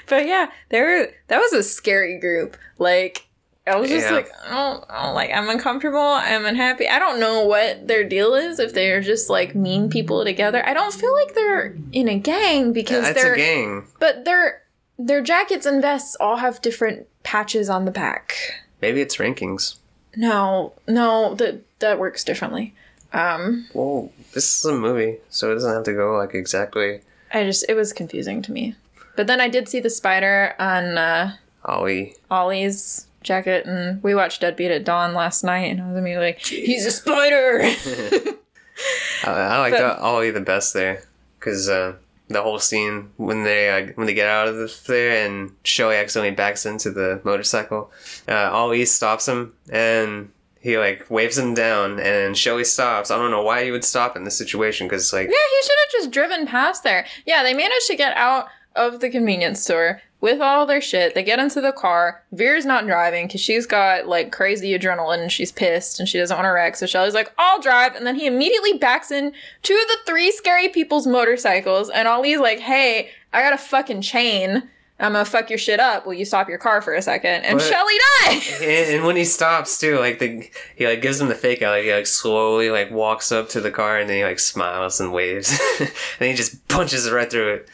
But yeah, there that was a scary group. Like I was just Yeah. like, I don't, I don't like I'm uncomfortable. I'm unhappy. I don't know what their deal is. If they're just like mean people together, I don't feel like they're in a gang because It's they're a gang. But their their jackets and vests all have different patches on the back. Maybe it's rankings. No, no, that that works differently. Um, Well, this is a movie, so it doesn't have to go like exactly I just it was confusing to me. But then I did see the spider on uh, Ollie. Ollie's jacket, and we watched Deadbeat at Dawn last night, and I was immediately like, "He's a spider." I, I like But- Ollie the best there because uh, the whole scene when they uh, when they get out of the, there and Shelly accidentally backs into the motorcycle, uh, Ollie stops him and he like waves him down and Shelly stops. I don't know why he would stop in this situation because like yeah, he should have just driven past there. Yeah, they managed to get out of the convenience store with all their shit. They get into the car. Vera's not driving because she's got like crazy adrenaline and she's pissed and she doesn't want to wreck. So Shelly's like, I'll drive. And then he immediately backs in to the three scary people's motorcycles. And Ollie's like, hey, I got a fucking chain. I'm gonna fuck your shit up. Will you stop your car for a second? And But- Shelly dies. And, and when he stops too, like the he like gives him the fake out. Like, he like slowly like walks up to the car and then he like smiles and waves, and he just punches right through it.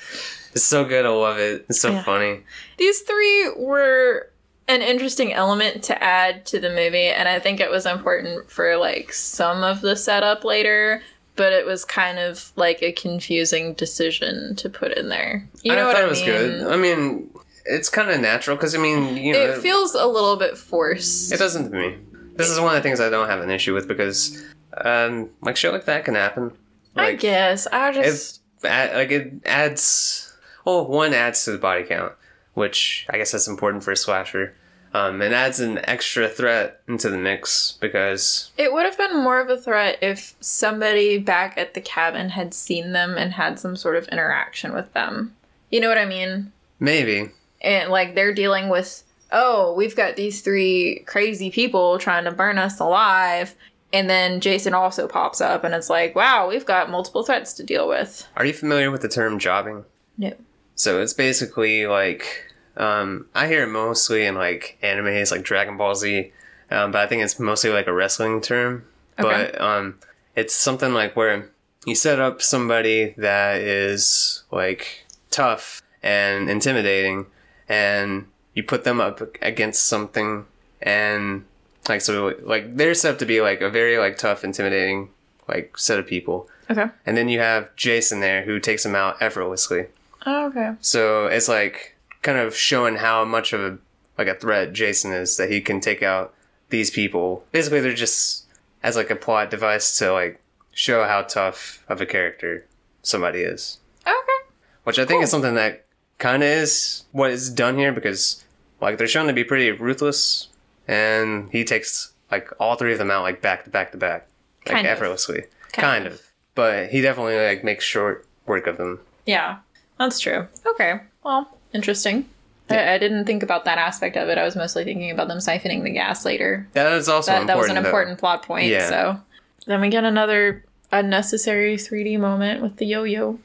It's so good. I love it. It's so Yeah. funny. These three were an interesting element to add to the movie, and I think it was important for like some of the setup later. But it was kind of like a confusing decision to put in there. You know I what thought I it was mean? good. I mean, it's kind of natural because I mean, you know, It feels a little bit forced. it doesn't to me. This is one of the things I don't have an issue with because, um, like shit like that can happen. I guess I just add, like it adds well one adds to the body count which i guess that's important for a slasher um, and adds an extra threat into the mix because it would have been more of a threat if somebody back at the cabin had seen them and had some sort of interaction with them. You know what I mean? maybe and like they're dealing with oh, we've got these three crazy people trying to burn us alive. And then Jason also pops up, and it's like, wow, we've got multiple threats to deal with. Are you familiar with the term jobbing? No. So it's basically like um, I hear it mostly in like animes like Dragon Ball Z, um, but I think it's mostly like a wrestling term. Okay. But um, it's something like where you set up somebody that is like tough and intimidating, and you put them up against something, and like so like they're set up to be like a very like tough, intimidating like set of people, Okay. and then you have Jason there who takes them out effortlessly. Oh, okay. So it's like kind of showing how much of a like a threat Jason is that he can take out these people. Basically, they're just as like a plot device to like show how tough of a character somebody is, Okay. which I think is something that kind of is what is done here because like they're shown to be pretty ruthless, and he takes like all three of them out like back to back to back, like Kind of. effortlessly, Kind kind, of. of. But he definitely like makes short work of them. Yeah, that's true. Okay. Well, interesting. I, I didn't think about that aspect of it. I was mostly thinking about them siphoning the gas later. That is also That, important. that was an though. important plot point. Yeah. So then we get another unnecessary 3D moment with the yo-yo.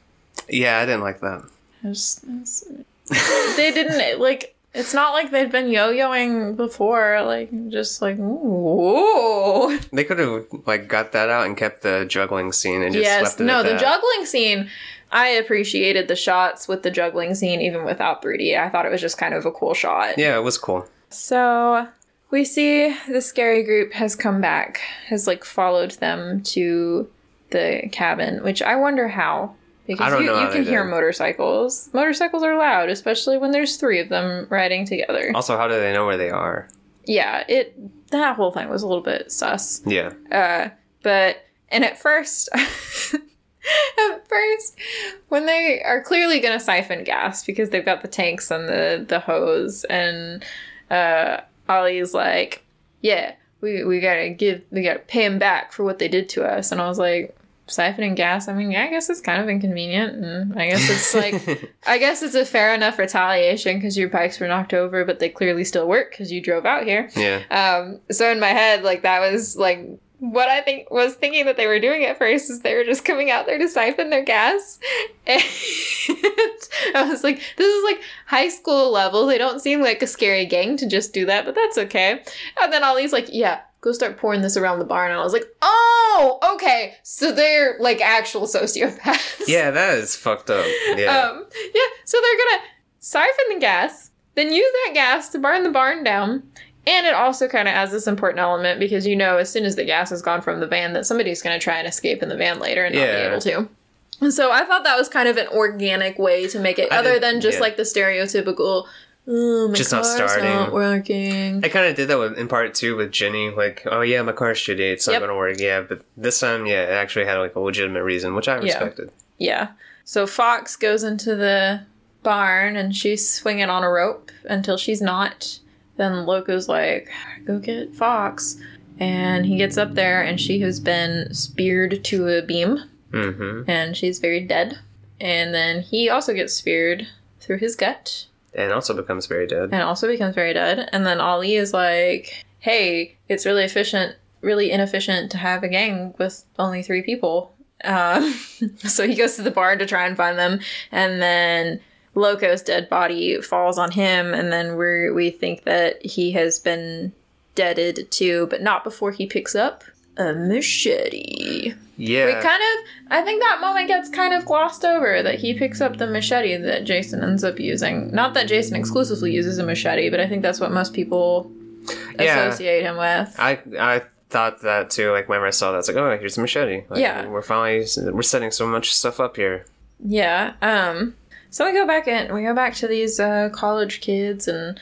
Yeah, I didn't like that. They didn't like. It's not like they've been yo-yoing before. Like just like ooh. They could have like got that out and kept the juggling scene and just yes. left it No, the that. juggling scene. I appreciated the shots with the juggling scene, even without 3D. I thought it was just kind of a cool shot. Yeah, it was cool. So we see the scary group has come back, has like followed them to the cabin, which I wonder how. Because I don't you, know you can hear did. motorcycles. Motorcycles are loud, especially when there's three of them riding together. Also, how do they know where they are? Yeah, it that whole thing was a little bit sus. Yeah. Uh, but and at first, at first, when they are clearly going to siphon gas because they've got the tanks and the the hose, and uh, Ollie's like, "Yeah, we we gotta give, we gotta pay them back for what they did to us," and I was like. Siphoning gas. I mean, yeah, I guess it's kind of inconvenient, and I guess it's like I guess it's a fair enough retaliation because your bikes were knocked over, but they clearly still work because you drove out here. yeah. Um, so in my head, like that was like what I think was thinking that they were doing at first is they were just coming out there to siphon their gas. And I was like, this is like high school level. They don't seem like a scary gang to just do that, but that's okay. And then Ollie's like, yeah, go start pouring this around the barn. And I was like, oh, okay. So they're like actual sociopaths. Yeah, that is fucked up. Yeah. Um, yeah, so they're gonna siphon the gas, then use that gas to burn the barn down. And it also kind of adds this important element because you know, as soon as the gas is gone from the van, that somebody's going to try and escape in the van later and not Yeah. be able to. And so I thought that was kind of an organic way to make it, I other did- than just yeah. like the stereotypical, oh, my Just not starting." not working. I kind of did that with, in part two with Jenny. Like, oh yeah, my car's shitty. It's not Yep. gonna work. Yeah, but this time, yeah, it actually had like a legitimate reason, which I respected. Yeah. So Fox goes into the barn and she's swinging on a rope until she's not. Then Loco's like, go get Fox. And he gets up there and she has been speared to a beam Mm-hmm. and she's very dead. And then he also gets speared through his gut And also becomes very dead. and also becomes very dead. And then Ali is like, hey, it's really efficient, really inefficient to have a gang with only three people. Um, so he goes to the barn to try and find them. And then Loco's dead body falls on him. And then we we think that he has been deaded too, but not before he picks up a machete. Yeah. We kind of, I think that moment gets kind of glossed over that he picks up the machete that Jason ends up using. Not that Jason exclusively uses a machete, but I think that's what most people Yeah. associate him with. I I thought that too. Like whenever I saw that, it's like, oh, here's a machete. Like, Yeah. We're finally we're setting so much stuff up here. Yeah. Um. So we go back in. We go back to these uh, college kids, and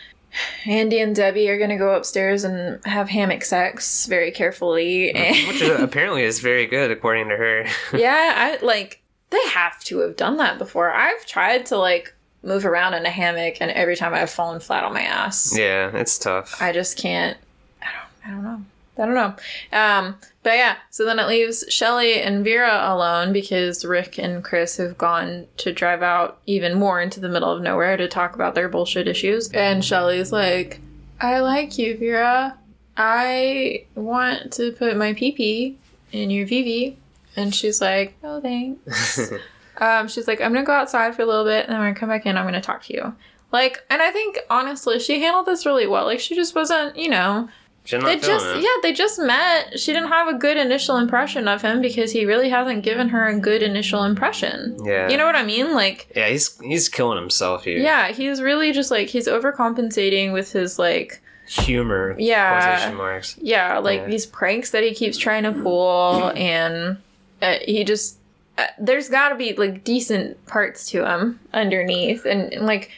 Andy and Debbie are gonna go upstairs and have hammock sex very carefully. Which is, apparently is very good according to her. yeah, I like they have to have done that before. I've tried to like move around in a hammock, and every time I've fallen flat on my ass. yeah, it's tough. I just can't. I don't. I don't know. I don't know. Um, but yeah, so then it leaves Shelly and Vera alone because Rick and Chris have gone to drive out even more into the middle of nowhere to talk about their bullshit issues. And Shelly's like, I like you, Vera. I want to put my pee pee in your VV. And she's like, oh, thanks. um, she's like, I'm gonna go outside for a little bit and then when I come back in, I'm gonna talk to you. Like, and I think honestly, she handled this really well. Like, she just wasn't, you know, they just, yeah, they just met. She didn't have a good initial impression of him because he really hasn't given her a good initial impression. Yeah. You know what I mean? Like, Yeah, he's he's killing himself here. yeah, he's really just like, he's overcompensating with his, like, Humor. Yeah. Marks. yeah, like Yeah. these pranks that he keeps trying to pull, and uh, he just uh, there's got to be like decent parts to him underneath, and, and like,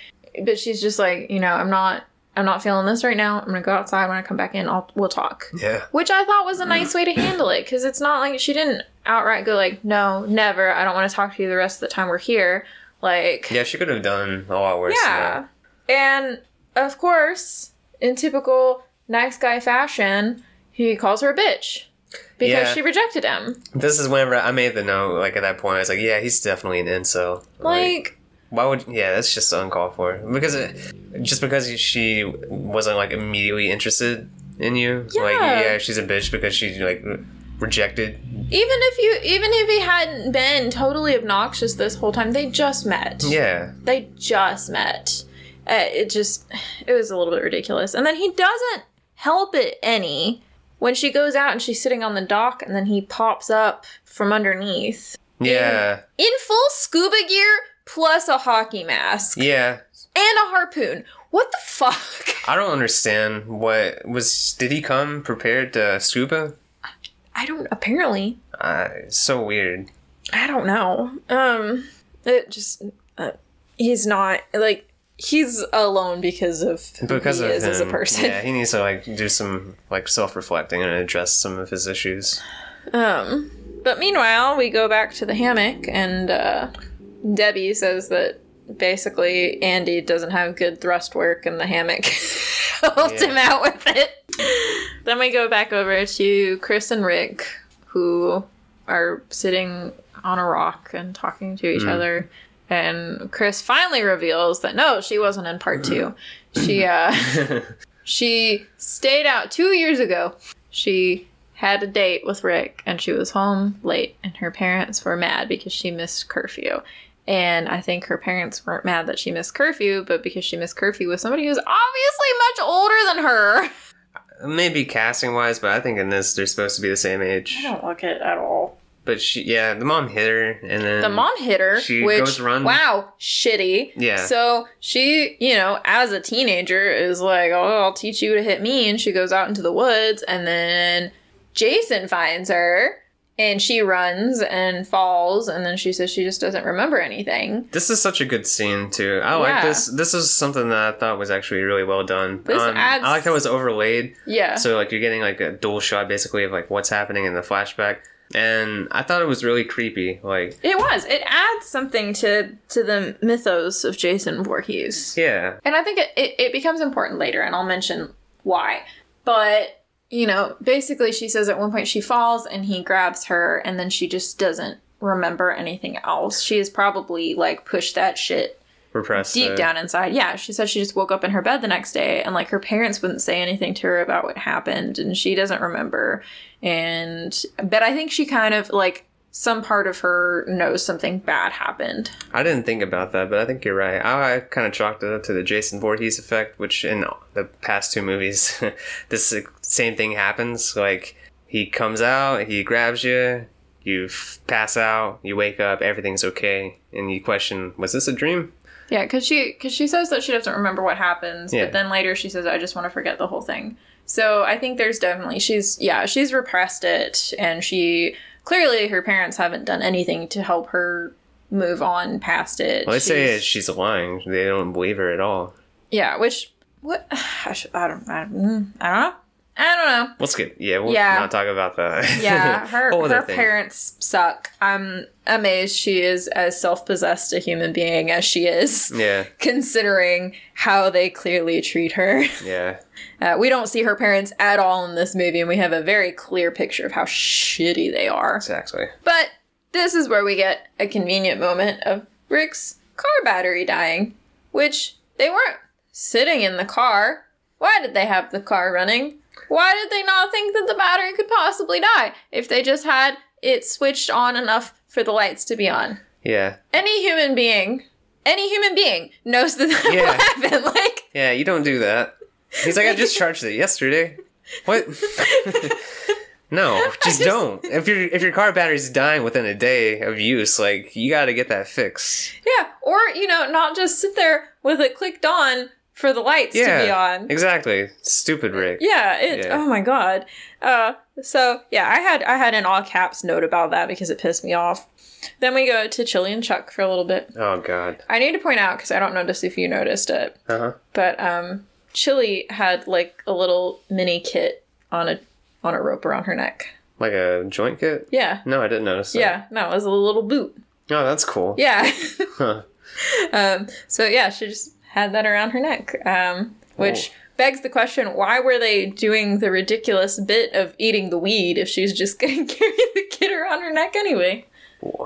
but she's just like, you know, I'm not, I'm not feeling this right now. I'm gonna go outside when I come back in. I'll we'll talk, Yeah. which I thought was a nice way to handle it because it's not like she didn't outright go like, no, never. I don't want to talk to you the rest of the time we're here. Like, Yeah, she could have done a lot worse. yeah. And of course, in typical nice guy fashion, he calls her a bitch because Yeah. she rejected him. This is whenever I made the note, like at that point, I was like, yeah, he's definitely an incel. Like, why would, yeah, that's just uncalled for. Because it, just because she wasn't like immediately interested in you, like, Yeah. yeah, she's a bitch because she like rejected. even if you, even if he hadn't been totally obnoxious this whole time, they just met. Yeah. They just met. Uh, it just, it was a little bit ridiculous. And then he doesn't help it any when she goes out and she's sitting on the dock and then he pops up from underneath Yeah. in full scuba gear plus a hockey mask Yeah. and a harpoon. What the fuck? I don't understand what was. Did he come prepared to scuba? I don't apparently. Uh, so weird. I don't know. Um it just uh, he's not like he's alone because of Because he of is him, as a person. yeah, he needs to like do some like self-reflecting and address some of his issues. Um, but meanwhile, we go back to the hammock, and uh, Debbie says that basically Andy doesn't have good thrust work, and the hammock helped Yeah. him out with it. then we go back over to Chris and Rick, who are sitting on a rock and talking to each Mm. other. And Chris finally reveals that no, she wasn't in part two. She uh she stayed out two years ago. She had a date with Rick and she was home late, and her parents were mad because she missed curfew. And I think her parents weren't mad that she missed curfew, but because she missed curfew with somebody who's obviously much older than her. Maybe casting wise, but I think in this they're supposed to be the same age. I don't like it at all. But she, yeah, the mom hit her, and then The mom hit her, she which goes run- wow, shitty. Yeah. So she, you know, as a teenager, is like, "Oh, I'll teach you to hit me," and she goes out into the woods, and then Jason finds her, and she runs and falls, and then she says she just doesn't remember anything. This is such a good scene too. I like this. This is something that I thought was actually really well done. This Um, adds- I like how it was overlaid, Yeah. so like you're getting like a dual shot basically of like what's happening in the flashback, and I thought it was really creepy. Like, It was. It adds something to to the mythos of Jason Voorhees. yeah, And I think it, it, it becomes important later, and I'll mention why. But, you know, basically, she says at one point she falls and he grabs her, and then she just doesn't remember anything else. She has probably, like, pushed that shit repressed. deep uh, down inside. Yeah, she said she just woke up in her bed the next day, and, like, her parents wouldn't say anything to her about what happened, and she doesn't remember. And, but I think she kind of, like, some part of her knows something bad happened. I didn't think about that, but I think you're right. I, I kind of chalked it up to the Jason Voorhees effect, which in the past two movies, this same thing happens. Like he comes out, he grabs you, you f- pass out, you wake up, everything's okay, and you question, was this a dream? Yeah, because she because she says that she doesn't remember what happens, Yeah. but then later she says, "I just want to forget the whole thing." So I think there's definitely she's yeah she's repressed it, and she clearly her parents haven't done anything to help her move on past it. Well, they say She's- she's lying. They don't believe her at all. yeah, which what I, should, I don't I, mm, I don't know I don't know. Let's get yeah. We'll Yeah. not talk about that. Yeah, her her thing. parents suck. I'm amazed she is as self possessed a human being as she is, Yeah, considering how they clearly treat her. yeah. Uh, we don't see her parents at all in this movie, and we have a very clear picture of how shitty they are. Exactly. But this is where we get a convenient moment of Rick's car battery dying, which they weren't sitting in the car. Why did they have the car running? Why did they not think that the battery could possibly die if they just had it switched on enough for the lights to be on? Yeah. Any human being, any human being knows that that Yeah. will happen. Like, Yeah, you don't do that. He's like, I just charged it yesterday. What? no, just, just- don't. If your if your car battery's dying within a day of use, like you got to get that fixed. yeah, or you know, not just sit there with it clicked on for the lights to be on. exactly. Stupid Rick. Yeah, it. Yeah. Oh my god. Uh, so yeah, I had I had an all caps note about that because it pissed me off. Then we go to Chili and Chuck for a little bit. Oh God. I need to point out because I don't notice if you noticed it, Uh huh. but um, Chili had like a little mini kit on a on a rope around her neck. Like a joint kit? Yeah, No, I didn't notice. That. yeah. No, it was a little boot. Oh, that's cool. Yeah. Huh. um, so yeah, she just had that around her neck, um, which Oh. begs the question: Why were they doing the ridiculous bit of eating the weed if she's just going to carry the kid around her neck anyway?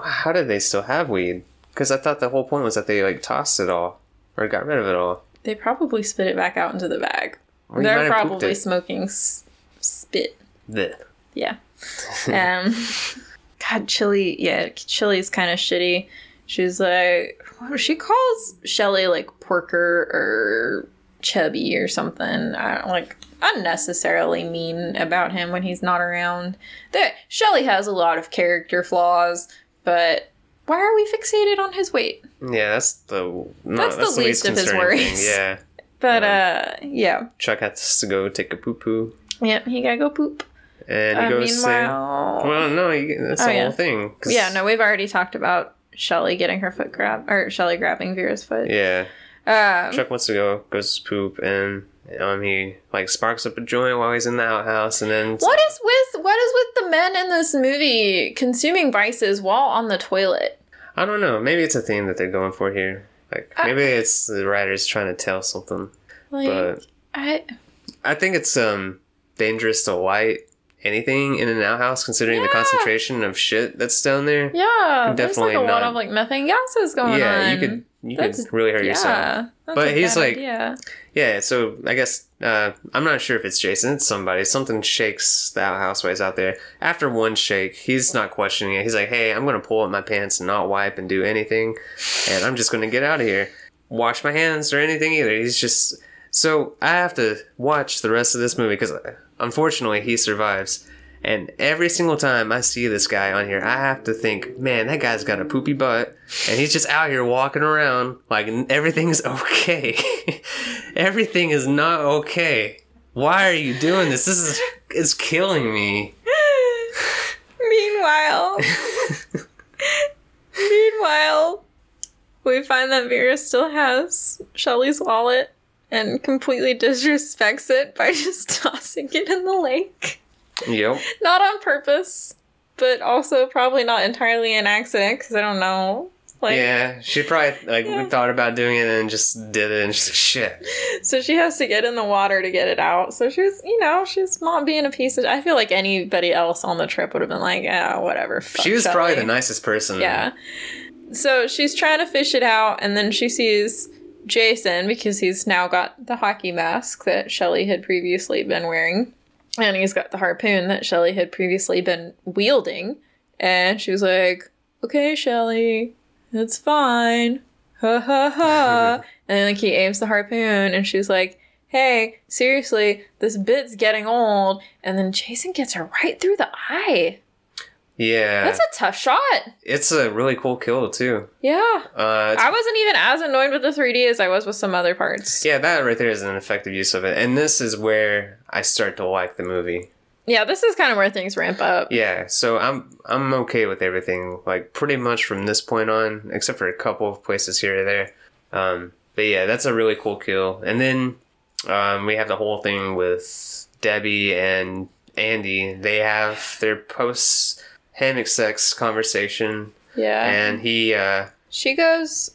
How did they still have weed? Because I thought the whole point was that they like tossed it all or got rid of it all. They probably spit it back out into the bag. Or They're probably smoking s- spit. Blech. Yeah. Um, God, Chili. Yeah, Chili's kind of shitty. She's like, she calls Shelly like porker or chubby or something. I don't, like unnecessarily mean about him when he's not around. That Shelly has a lot of character flaws, but why are we fixated on his weight? Yeah, that's the no, That's the least of his worries. Thing. Yeah, But Um, uh, yeah, Chuck has to go take a poo poo, yeah, he gotta go poop. and he Uh, goes. Say, meanwhile, well, no, you, that's Oh, the yeah. whole thing. 'cause- yeah, no, we've already talked about Shelly getting her foot grabbed, or Shelly grabbing Vera's foot. Yeah, Um, Chuck wants to go, goes to poop, and um, he like sparks up a joint while he's in the outhouse, and then what is with what is with the men in this movie consuming vices while on the toilet? I don't know. Maybe it's a theme that they're going for here. Like I- maybe it's the writers trying to tell something, Like, but I I think it's um dangerous to light anything in an outhouse considering the concentration of shit that's down there. yeah, there's like Definitely a lot not. of like methane gases going yeah, on. you could you That's- could really hurt yeah, yourself. But a he's like- idea. Yeah, so I guess uh, I'm not sure if it's Jason. It's somebody. Something shakes the outhouse ways out there. After one shake, he's not questioning it. He's like, "Hey, I'm gonna pull up my pants and not wipe and do anything, and I'm just gonna get out of here. Wash my hands or anything either." He's just so I have to watch the rest of this movie because uh, unfortunately he survives. And every single time I see this guy on here, I have to think, man, that guy's got a poopy butt, and he's just out here walking around like everything's okay. Everything is not okay. Why are you doing this? This is it's killing me. Meanwhile, meanwhile, we find that Vera still has Shelly's wallet and completely disrespects it by just tossing it in the lake. Yep. Not on purpose, but also probably not entirely an accident because I don't know. Like, yeah, she probably like Yeah. thought about doing it and just did it, and she's like, "Shit." so she has to get in the water to get it out. So she's, you know, she's not being a piece of. I feel like anybody else on the trip would have been like, yeah, whatever. fuck she was probably Shelly." the nicest person. Yeah. So she's trying to fish it out, and then she sees Jason because he's now got the hockey mask that Shelly had previously been wearing. And he's got the harpoon that Shelly had previously been wielding. And she was like, Okay, Shelly, it's fine. Ha ha ha. and like he aims the harpoon, and she's like, Hey, seriously, this bit's getting old. And then Jason gets her right through the eye. Yeah. That's a tough shot. it's a really cool kill too. Yeah. Uh, I wasn't even as annoyed with the 3D as I was with some other parts. yeah, that right there is an effective use of it, and this is where I start to like the movie. Yeah, this is kind of where things ramp up. Yeah, so I'm I'm okay with everything, like pretty much from this point on, except for a couple of places here or there. Um, but yeah, that's a really cool kill. And then um, we have the whole thing with Debbie and Andy. They have their post hammock sex conversation, Yeah. and he uh, she goes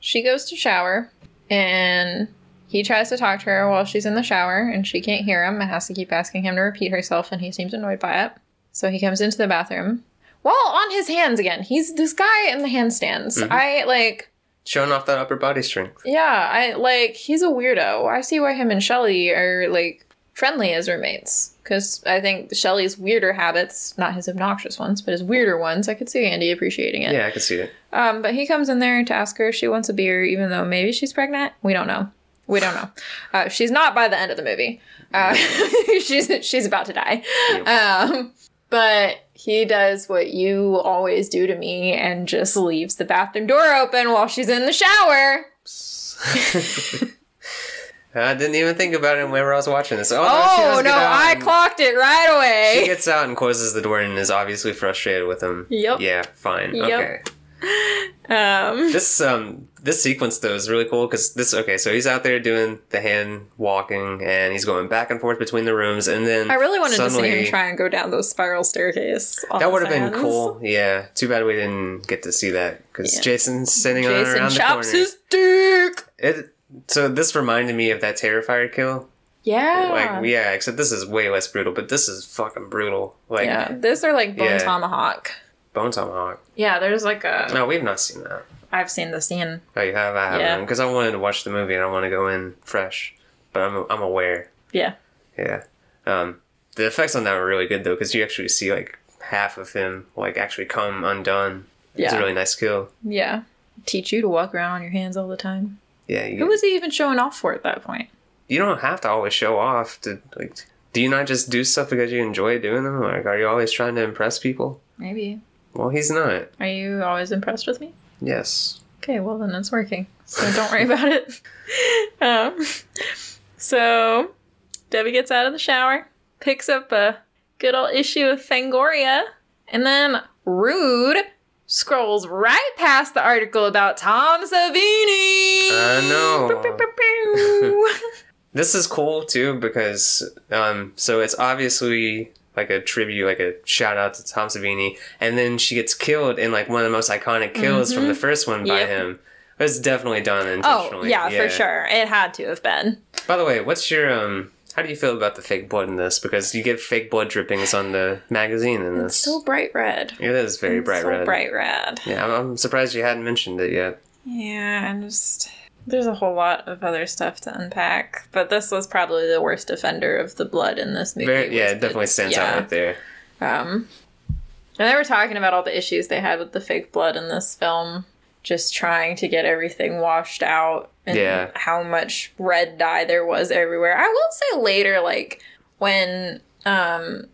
she goes to shower and he tries to talk to her while she's in the shower and she can't hear him and has to keep asking him to repeat herself and he seems annoyed by it. So he comes into the bathroom while on his hands again. He's this guy in the handstands. Mhm. I like showing off that upper body strength. Yeah, I like he's a weirdo. I see why him and Shelly are like friendly as roommates. Because I think Shelly's weirder habits, not his obnoxious ones, but his weirder ones, I could see Andy appreciating it. Yeah, I could see it. Um, but he comes in there to ask her if she wants a beer, even though maybe she's pregnant. We don't know. We don't know. Uh, she's not by the end of the movie. Uh, she's she's about to die. Yep. Um, but he does what you always do to me and just leaves the bathroom door open while she's in the shower. I didn't even think about it whenever I was watching this. Oh, no, Oh no, I clocked it right away. She gets out and closes the door and is obviously frustrated with him. Yep. Yeah, fine. Yep. Okay. Um, This um this sequence though is really cool because this okay so he's out there doing the hand walking and he's going back and forth between the rooms and then I really wanted to see him try and go down those spiral staircase. That would have been cool. Yeah. Too bad we didn't get to see that because Yeah. Jason's sitting on Jason around the chops corner. his dick. It, so this reminded me of that Terrifier kill. Yeah. Like yeah, except this is way less brutal, but this is fucking brutal. Like yeah, this are like bone Yeah. tomahawk. Bone Tomahawk. Yeah, there's like a. No, we've not seen that. I've seen the scene. Oh, you have? I haven't. Yeah. Because I wanted to watch the movie and I want to go in fresh, but I'm I'm aware. Yeah. Yeah. Um, the effects on that were really good though, because you actually see like half of him like actually come undone. Yeah. It's a really nice kill. Yeah. Teach you to walk around on your hands all the time. Yeah. You, Who was he even showing off for at that point? you don't have to always show off. To like, do you not just do stuff because you enjoy doing them? Like, are you always trying to impress people? Maybe. Well, he's not. Are you always impressed with me? Yes. Okay, well then it's working. So don't worry about it. Um, so Debbie gets out of the shower, picks up a good old issue of Fangoria, and then Rude scrolls right past the article about Tom Savini. I know. This is cool too because um, so it's obviously like a tribute, like a shout out to Tom Savini, and then she gets killed in like one of the most iconic kills from the first one by Yep. him. It was definitely done intentionally. oh, intentionally. yeah, for sure. It had to have been. By the way, what's your um? How do you feel about the fake blood in this? Because you get fake blood drippings on the magazine in this. It's so bright red. it is very It's bright so red. bright red. Yeah, I'm, I'm surprised you hadn't mentioned it yet. Yeah, and just there's a whole lot of other stuff to unpack, but this was probably the worst offender of the blood in this movie. Very, yeah, it definitely stands yeah. out right there. Um, and they were talking about all the issues they had with the fake blood in this film, just trying to get everything washed out and Yeah. how much red dye there was everywhere. I will say later, like when, um,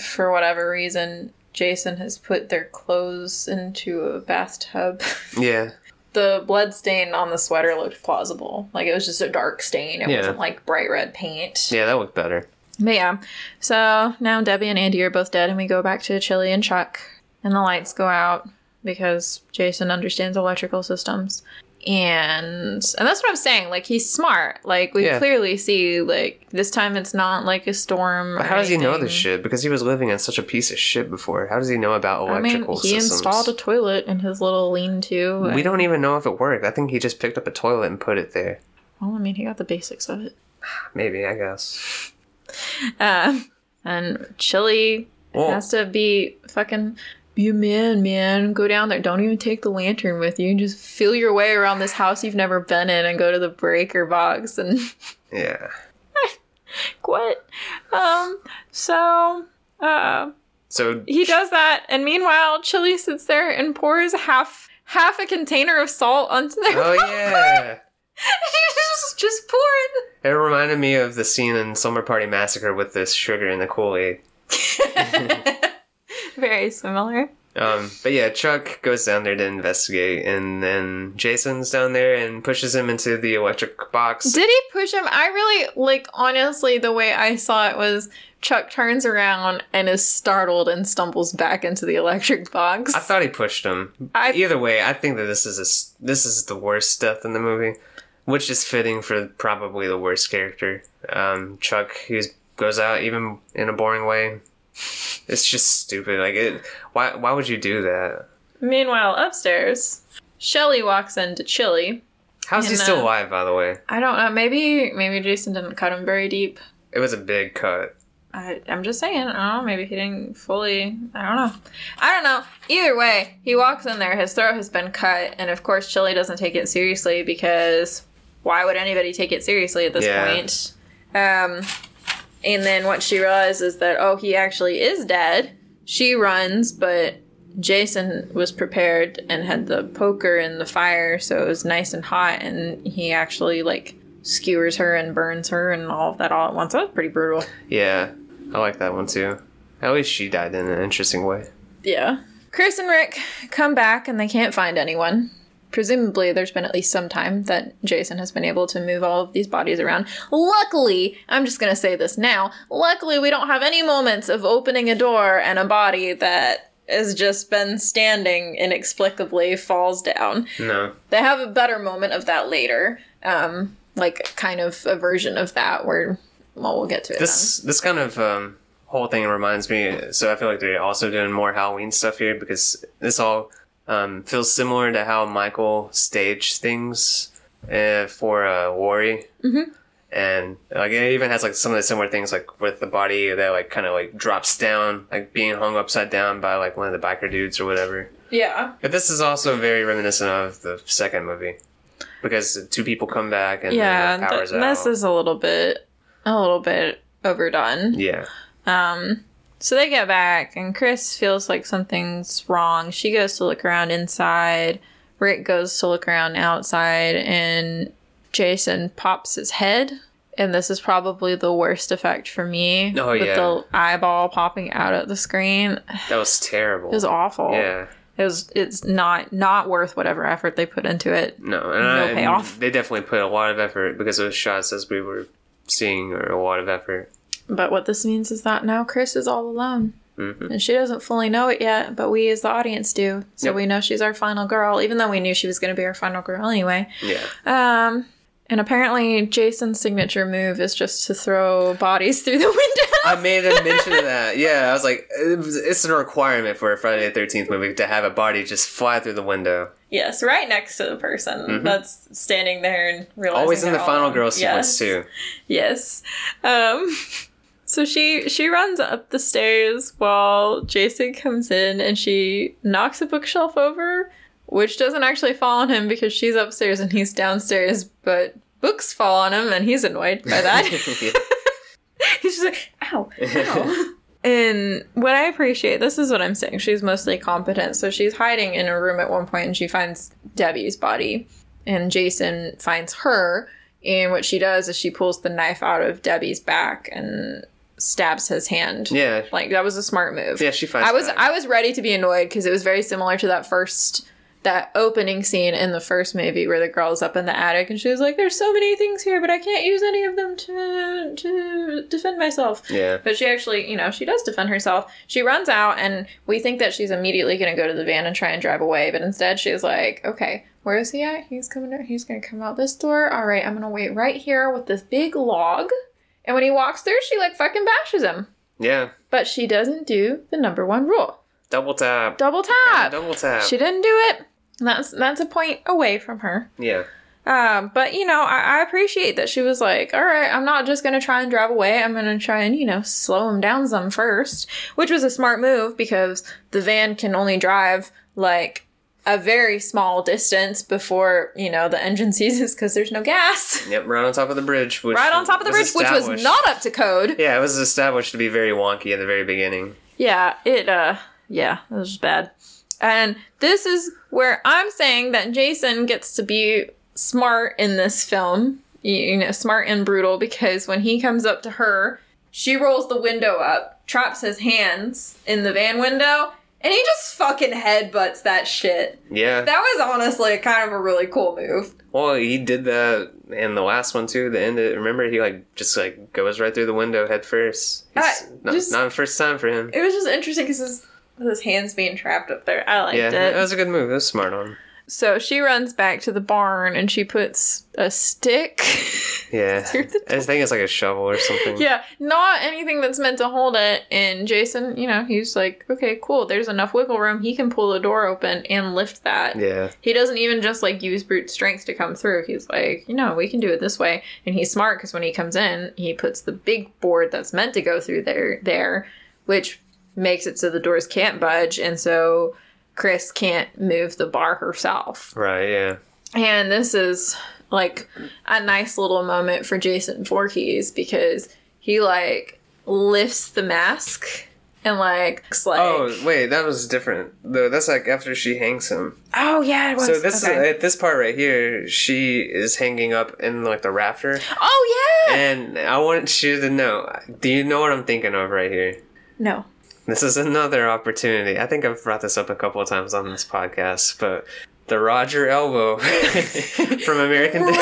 for whatever reason, Jason has put their clothes into a bathtub. Yeah, the blood stain on the sweater looked plausible. Like it was just a dark stain. It Yeah. wasn't like bright red paint. yeah, that looked better. But yeah. So now Debbie and Andy are both dead, and we go back to Chili and Chuck, and the lights go out because Jason understands electrical systems. And and that's what I'm saying. Like he's smart. Like we Yeah. clearly see. Like this time it's not like a storm. But how does he know this shit? Because he was living in such a piece of shit before. How does he know about electrical? I mean, he systems? installed a toilet in his little lean-to. we don't even know if it worked. I think he just picked up a toilet and put it there. Well, I mean, he got the basics of it. Maybe, I guess. Um, and Chili Well, has to be fucking be a man, man. Go down there. Don't even take the lantern with you. Just feel your way around this house you've never been in and go to the breaker box and yeah. Quit. Um, so uh So he does that and meanwhile Chili sits there and pours half half a container of salt onto their Oh yeah. just, just pouring. It reminded me of the scene in Slumber Party Massacre with this sugar in the Kool Aid. Very similar. Um, but yeah, Chuck goes down there to investigate, and then Jason's down there and pushes him into the electric box. Did he push him? I really like honestly the way I saw it was Chuck turns around and is startled and stumbles back into the electric box. I thought he pushed him. I- Either way, I think that this is a this is the worst death in the movie, which is fitting for probably the worst character. Um, Chuck, who goes out even in a boring way. It's just stupid. Like it. Why? Why would you do that? Meanwhile, upstairs, Shelly walks into Chili. How's he still uh, alive? By the way, I don't know. Maybe maybe Jason didn't cut him very deep. it was a big cut. I, I'm just saying. I don't know. Maybe he didn't fully. I don't know. I don't know. Either way, he walks in there. His throat has been cut, and of course, Chili doesn't take it seriously because why would anybody take it seriously at this Yeah. point? Um, and then what she realizes that oh, he actually is dead. She runs, but Jason was prepared and had the poker in the fire, so it was nice and hot, and he actually like skewers her and burns her and all of that all at once. That was pretty brutal. Yeah, I like that one too. At least she died in an interesting way. Yeah. Chris and Rick come back and they can't find anyone. Presumably, there's been at least some time that Jason has been able to move all of these bodies around. Luckily, I'm just going to say this now. Luckily, we don't have any moments of opening a door and a body that has just been standing inexplicably falls down. No. They have a better moment of that later. Um, like, kind of a version of that where, well, we'll get to it This this kind of um, whole thing reminds me. So I feel like they're also doing more Halloween stuff here because this all um, feels similar to how Michael staged things uh, for uh, Worry. Mhm. And like it even has like some of the similar things like with the body that like kind of like drops down, like being hung upside down by like one of the biker dudes or whatever. Yeah. But this is also very reminiscent of the second movie because two people come back and yeah, the powers th- this out. is a little bit, a little bit overdone. yeah. Um, so they get back, and Chris feels like something's wrong. She goes to look around inside. Rick goes to look around outside, and Jason pops his head. And this is probably the worst effect for me. Oh, with yeah. the eyeball popping out at the screen. That was terrible. It was awful. Yeah. It was. It's not not worth whatever effort they put into it. No, and, No I- payoff. They definitely put a lot of effort because those shots as we were seeing are a lot of effort. But what this means is that now Chris is all alone. hmm And she doesn't fully know it yet, but we as the audience do. So Yep. we know she's our final girl, even though we knew she was going to be our final girl anyway. Yeah. Um, and apparently Jason's signature move is just to throw bodies through the window. I made a mention of that. Yeah, I was like, it's a requirement for a Friday the Thirteenth movie to have a body just fly through the window. yes, right next to the person Mhm. that's standing there and realizing Always in the final girl sequence yes. too. Yes. Um so she she runs up the stairs while Jason comes in and she knocks a bookshelf over, which doesn't actually fall on him because she's upstairs and he's downstairs, but books fall on him and he's annoyed by that. he's just like, ow, ow. And what I appreciate, this is what I'm saying. She's mostly competent. So she's hiding in a room at one point and she finds Debbie's body. And Jason finds her. And what she does is she pulls the knife out of Debbie's back and stabs his hand. yeah, Like that was a smart move. yeah, she finds. I was that. I was ready to be annoyed because it was very similar to that first that opening scene in the first movie where the girl's up in the attic and she was like, "There's so many things here, but I can't use any of them to to defend myself." yeah, But she actually, you know, she does defend herself. She runs out, and we think that she's immediately going to go to the van and try and drive away. But instead, she's like, "Okay, where is he at? He's coming. Out, he's going to come out this door. All right, I'm going to wait right here with this big log." And when he walks through, she like fucking bashes him. yeah. But she doesn't do the number one rule: Double tap. double tap. Double tap. She didn't do it. That's that's a point away from her. yeah, Um, but you know, I, I appreciate that she was like, "All right, I'm not just gonna try and drive away. I'm gonna try and you know slow him down some first, which was a smart move because the van can only drive like a very small distance before you know the engine seizes because there's no gas. yep. Right on top of the bridge. Which right on top of the bridge, which was not up to code. Yeah, it was established to be very wonky at the very beginning. Yeah, it uh yeah, it was bad. And this is where I'm saying that Jason gets to be smart in this film. You know, smart and brutal because when he comes up to her, she rolls the window up, traps his hands in the van window, and he just fucking headbutts that shit. Yeah. That was honestly kind of a really cool move. Well, he did that in the last one too. The end. Of, remember, he like just like goes right through the window head first. It's Uh, not, just- not the first time for him. It was just interesting because his, his hands being trapped up there. I liked yeah, it. that was a good move. That was smart on. him. So she runs back to the barn and she puts a stick Yeah. I think it's like a shovel or something. Yeah, not anything that's meant to hold it. And Jason, you know, he's like, okay, cool. There's enough wiggle room. He can pull the door open and lift that. Yeah. He doesn't even just like use brute strength to come through. He's like, you know, we can do it this way. And he's smart because when he comes in, he puts the big board that's meant to go through there, there, which makes it so the doors can't budge, and so Chris can't move the bar herself. Right. Yeah. And this is like a nice little moment for Jason Voorhees because he like lifts the mask and like looks oh, like Oh wait, that was different though. That's like after she hangs him. oh yeah it was So this okay. is at this part right here. She is hanging up in like the rafter, oh yeah and I want you to know. Do you know what I'm thinking of right here? no This is another opportunity. I think I've brought this up a couple of times on this podcast, but the Roger Elbow from American Dad.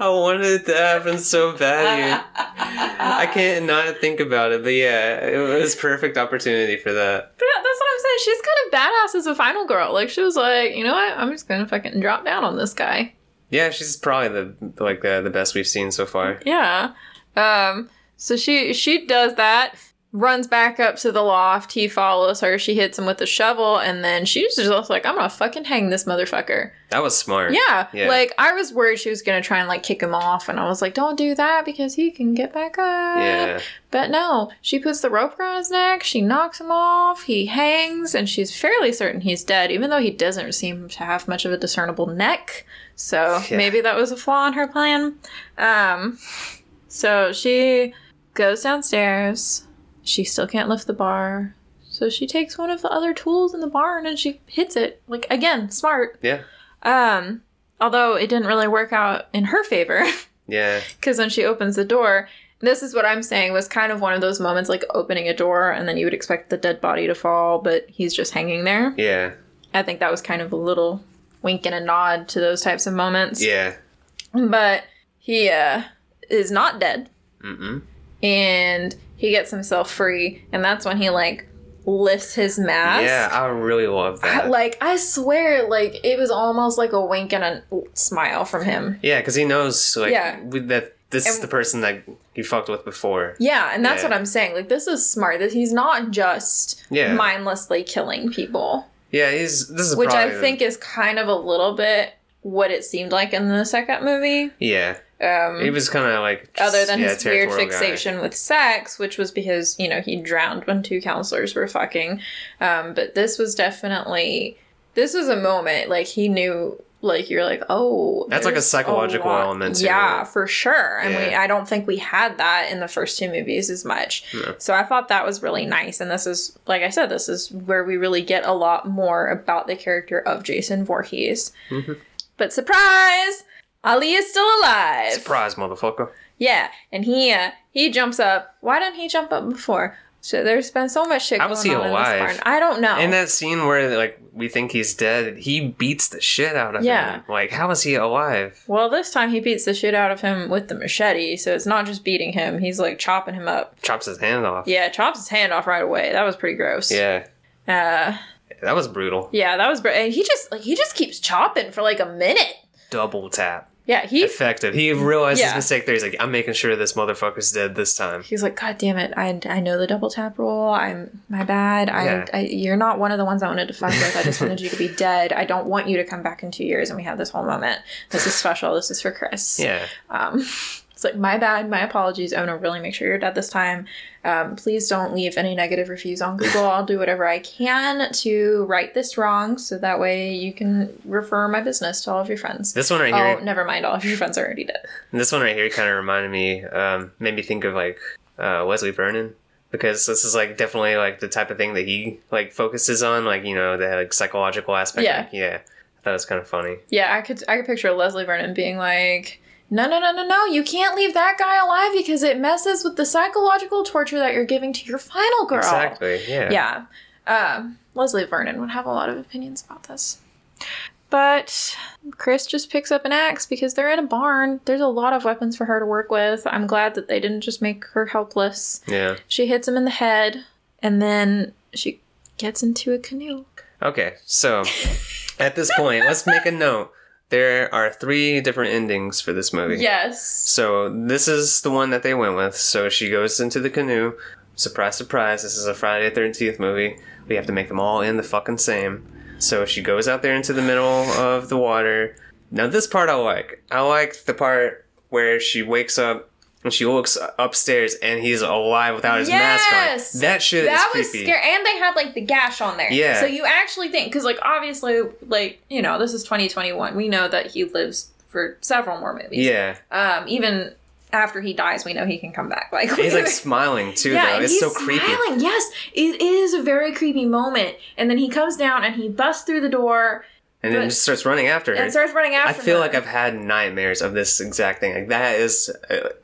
I wanted it to happen so bad. I can't not think about it, but yeah, it was perfect opportunity for that. But that's what I'm saying. She's kind of badass as a final girl. Like she was like, you know what? I'm just gonna fucking drop down on this guy. Yeah, she's probably the like uh, the best we've seen so far. Yeah. Um. So she she does that. Runs back up to the loft. He follows her. She hits him with a shovel, and then she's just like, "I'm gonna fucking hang this motherfucker." That was smart. Yeah. Yeah. Like I was worried she was gonna try and like kick him off, and I was like, "Don't do that because he can get back up." Yeah. But no, she puts the rope around his neck, she knocks him off, he hangs, and she's fairly certain he's dead, even though he doesn't seem to have much of a discernible neck. So Yeah. maybe that was a flaw in her plan. Um, so she goes downstairs. She still can't lift the bar. So she takes one of the other tools in the barn and she hits it. Like again, smart. Yeah. Um, although it didn't really work out in her favor. Yeah. because when she opens the door this is what i'm saying was kind of one of those moments like opening a door and then you would expect the dead body to fall but he's just hanging there Yeah. i think that was kind of a little wink and a nod to those types of moments Yeah. but he uh, is not dead Mm-mm. and he gets himself free and that's when he like lifts his mask Yeah, I really love I- that. like i swear like it was almost like a wink and a smile from him yeah, because he knows like Yeah. that this is the person that he fucked with before. Yeah, and that's Yeah. what I'm saying. Like this is smart. That he's not just Yeah. mindlessly killing people, Yeah, he's this is which I think is kind of a little bit what it seemed like in the second movie. Yeah, Um, he was kind of like other than yeah, his weird territorial guy. fixation with sex, which was because you know he drowned when two counselors were fucking. Um, but this was definitely this was a moment like he knew. Like you're like, oh, That's like a psychological lot- element to Yeah, it. for sure. And we, Yeah. I don't think we had that in the first two movies as much. No. So I thought that was really nice. And this is, like I said, this is where we really get a lot more about the character of Jason Voorhees. Mhm. But surprise, Ali is still alive. Surprise, motherfucker! Yeah, and he uh, he jumps up. Why didn't he jump up before? So there's been so much shit How was he alive? in this barn. I don't know. In that scene where like we think he's dead, he beats the shit out of Yeah. him. Like, how is he alive? well, this time he beats the shit out of him with the machete, so it's not just beating him. He's like chopping him up. Chops his hand off. Yeah, chops his hand off right away. That was pretty gross. Yeah, Uh, that was brutal. yeah, that was. Br- and he just like he just keeps chopping for like a minute. Double tap. Yeah, he Effective. He realized Yeah. his mistake there. He's like, I'm making sure this motherfucker's dead this time. He's like, God damn it! I, I know the double tap rule. I'm my bad. I, Yeah. I you're not one of the ones I wanted to fuck with. I just wanted you to be dead. I don't want you to come back in two years. And we have this whole moment. This is special. This is for Chris. Yeah. Um, it's like my bad. My apologies. Owner, really make sure you're dead this time. Um, please don't leave any negative reviews on Google. I'll do whatever I can to right this wrong, so that way you can refer my business to all of your friends. This one right Oh, here. Oh, never mind. All of your friends are already dead. This one right here kind of reminded me, um, made me think of like uh, Leslie Vernon because this is like definitely like the type of thing that he like focuses on, like you know the like psychological aspect. Yeah. Like, yeah. I thought it was kind of funny. Yeah, I could I could picture Leslie Vernon being like, "No, no, no, no, no! You can't leave that guy alive because it messes with the psychological torture that you're giving to your final girl." Exactly. Yeah. Yeah, um, Leslie Vernon would have a lot of opinions about this. But Chris just picks up an axe because they're in a barn. There's a lot of weapons for her to work with. I'm glad that they didn't just make her helpless. Yeah. She hits him in the head, and then she gets into a canoe. Okay. So at this point, let's make a note there are three different endings for this movie. Yes. So this is the one that they went with. So she goes into the canoe. Surprise, surprise! This is a Friday Thirteenth movie. We have to make them all in the fucking same. So she goes out there into the middle of the water. Now this part I like. I like the part where she wakes up and she looks upstairs and he's alive without his Yes! mask on. That shit that is was creepy. scary and they had like the gash on there Yeah. so you actually think because like obviously like you know this is 2021 we know that he lives for several more movies Yeah, um even after he dies we know he can come back like he's like smiling too. though and it's he's so creepy. smiling. Yes, it is a very creepy moment. And then he comes down and he busts through the door And then just starts running after her. and starts running after. I feel her. like I've had nightmares of this exact thing. Like that is,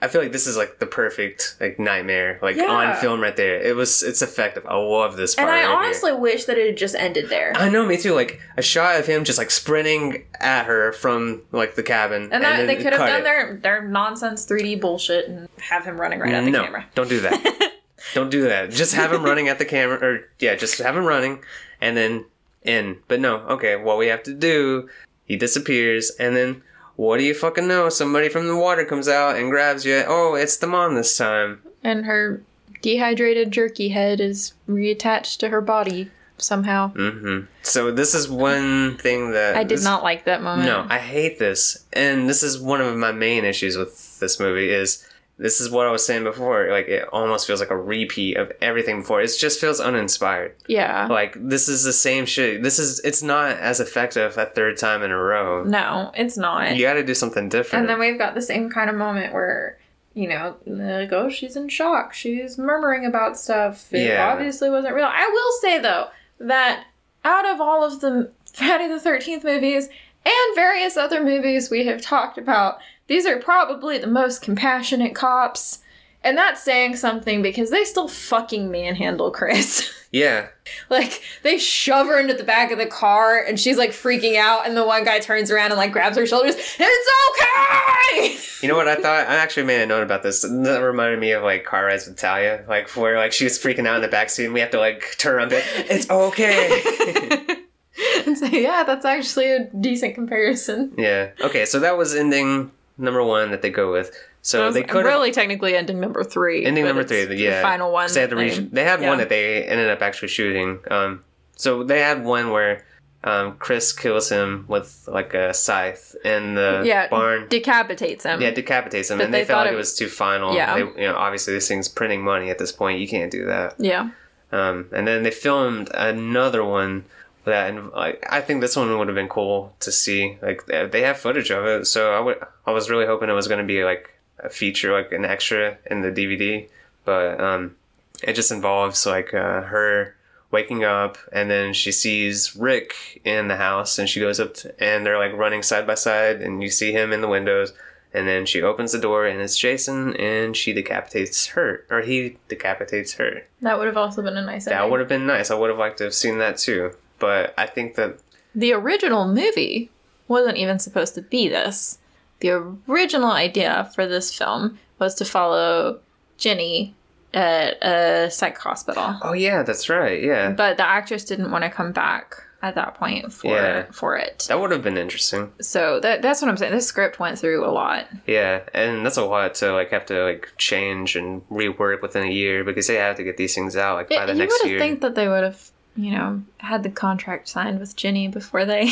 I feel like this is like the perfect like nightmare, like Yeah. on film right there. It was, it's effective. I love this part. and I right here. honestly wish that it had just ended there. I know, me too. Like a shot of him just like sprinting at her from like the cabin, and that, then they could have done it. their their nonsense 3D bullshit and have him running right at the no, camera. don't do that. don't do that. Just have him running at the camera, or yeah, just have him running, and then in. But no, okay. What we have to do, he disappears, and then what do you fucking know? Somebody from the water comes out and grabs you. Oh, it's the mom this time. And her dehydrated jerky head is reattached to her body somehow. hmm So this is one thing that I did this- not like that moment. No, I hate this, and this is one of my main issues with this movie. Is this is what I was saying before? Like it almost feels like a repeat of everything before. It just feels uninspired. yeah. Like this is the same shit. This is it's not as effective a third time in a row. No, it's not. You got to do something different. And then we've got the same kind of moment where, you know, like, oh, she's in shock. She's murmuring about stuff. It Yeah. obviously wasn't real. I will say, though, that out of all of the Friday the 13th movies and various other movies we have talked about, these are probably the most compassionate cops. And that's saying something because they still fucking manhandle Chris. yeah, like, they shove her into the back of the car and she's like freaking out, and the one guy turns around and like grabs her shoulders. It's okay! you know what I thought? I actually made a note about this. That reminded me of like car rides with Talia, like where like she was freaking out in the backseat, and we have to like turn around. And it's okay. and so, yeah, that's actually a decent comparison. yeah. Okay, so that was ending number one that they go with. So they could really technically ending number three. ending number three. the Yeah, final one. They had that re- They had yeah. one that they ended up actually shooting. Um, so they had one where um, Chris kills him with like a scythe in the Yeah, barn. decapitates him. yeah, decapitates him, But and they, they felt like it- it was too final. Yeah. They, you know, obviously this thing's printing money at this point. You can't do that. yeah. Um, and then they filmed another one that, and like, I think this one would have been cool to see. Like, they have footage of it, so I would, I was really hoping it was going to be like a feature, like an extra in the DVD. But um, it just involves like uh, her waking up, and then she sees Rick in the house, and she goes up, to, and they're like running side by side, and you see him in the windows. And then she opens the door, and it's Jason, and she decapitates her, or he decapitates her. That would have also been a nice That ending. would have been nice. I would have liked to have seen that too. But I think that The original movie wasn't even supposed to be this. The original idea for this film was to follow Ginny at a psych hospital. oh yeah, that's right. Yeah, But the actress didn't want to come back at that point for Yeah. for it. that would have been interesting. So that that's what I'm saying. This script went through a lot. Yeah, and that's a lot to like have to like change and rework within a year because they have to get these things out like by It- the next would year. have think that they would have, you know, had the contract signed with Ginny before they.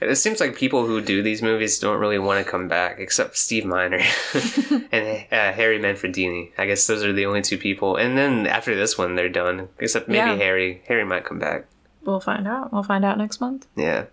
It seems like people who do these movies don't really want to come back, except Steve Miner and uh, Harry Manfredini. I guess those are the only two people. And then after this one, they're done. Except maybe Yeah. Harry. Harry might come back. we'll find out. We'll find out next month. Yeah,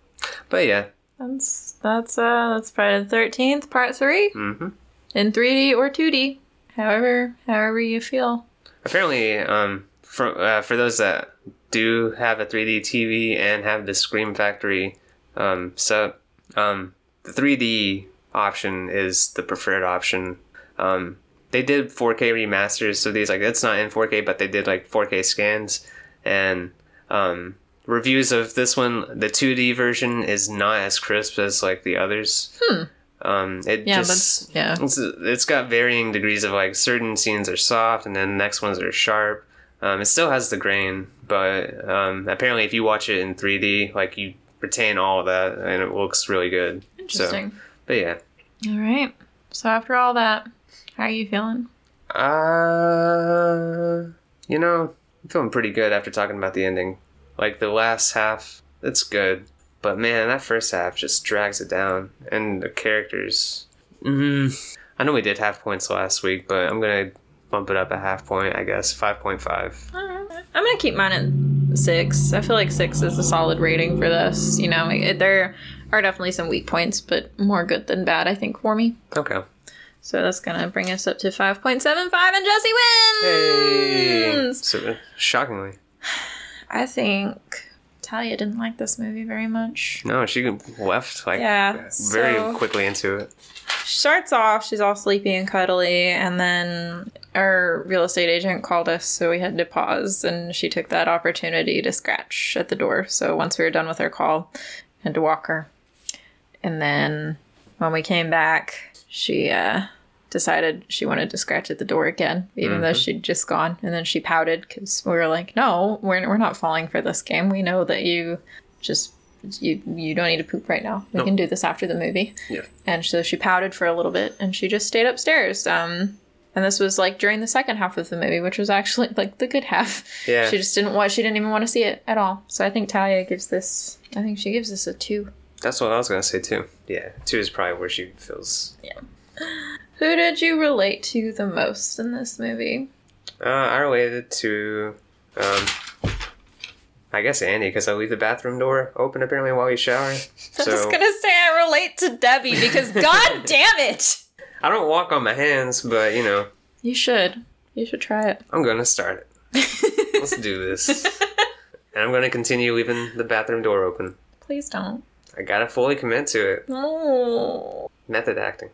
but yeah. That's that's uh that's Friday the Thirteenth Part Three hmm in 3D or 2D, however however you feel. Apparently, um, for uh, for those that do have a 3D TV and have the Scream Factory um, set, um, the 3D option is the preferred option. Um, they did 4K remasters, so these like it's not in 4K, but they did like 4K scans and um, reviews of this one. The 2D version is not as crisp as like the others. Hmm. Um, it Yeah, just yeah. it's, it's got varying degrees of like certain scenes are soft and then the next ones are sharp. Um, it still has the grain, but um, apparently if you watch it in 3D, like you retain all of that and it looks really good. Interesting. But yeah. All right. So after all that, how are you feeling? Uh, you know, I'm feeling pretty good after talking about the ending. Like the last half, it's good, but man, that first half just drags it down, and the characters. Mm, I know we did half points last week, but I'm gonna bump it up a half point, I guess, five point five. I'm gonna keep mine at six. I feel like six is a solid rating for this. You know, it, there are definitely some weak points, but more good than bad, I think, for me. Okay. So that's gonna bring us up to five point seven five, and Jesse Hey. wins. So, uh, shockingly, I think Talia didn't like this movie very much. no, she left like Yeah, very so- quickly into it. She starts off, she's all sleepy and cuddly, and then our real estate agent called us, so we had to pause, and she took that opportunity to scratch at the door. So once we were done with her call, had to walk her. And then when we came back, she uh, decided she wanted to scratch at the door again, even though she'd just gone. And then she pouted because we were like, "No, we're we're not falling for this game. We know that you just." You you don't need to poop right now. We No. can do this after the movie. Yeah. And so she pouted for a little bit and she just stayed upstairs. Um, and this was like during the second half of the movie, which was actually like the good half. Yeah. She just didn't want, she didn't even want to see it at all. So I think Talia gives this, I think she gives this a two. That's what I was gonna say too. Yeah, two is probably where she feels. Yeah. Who did you relate to the most in this movie? Uh, I related to, um, I guess Andy because I leave the bathroom door open apparently while you shower. I was So gonna say I relate to Debbie because god damn it! I don't walk on my hands, but you know You should. You should try it. I'm gonna start it. Let's do this, and I'm gonna continue leaving the bathroom door open. Please don't. I gotta fully commit to it. No. Method acting.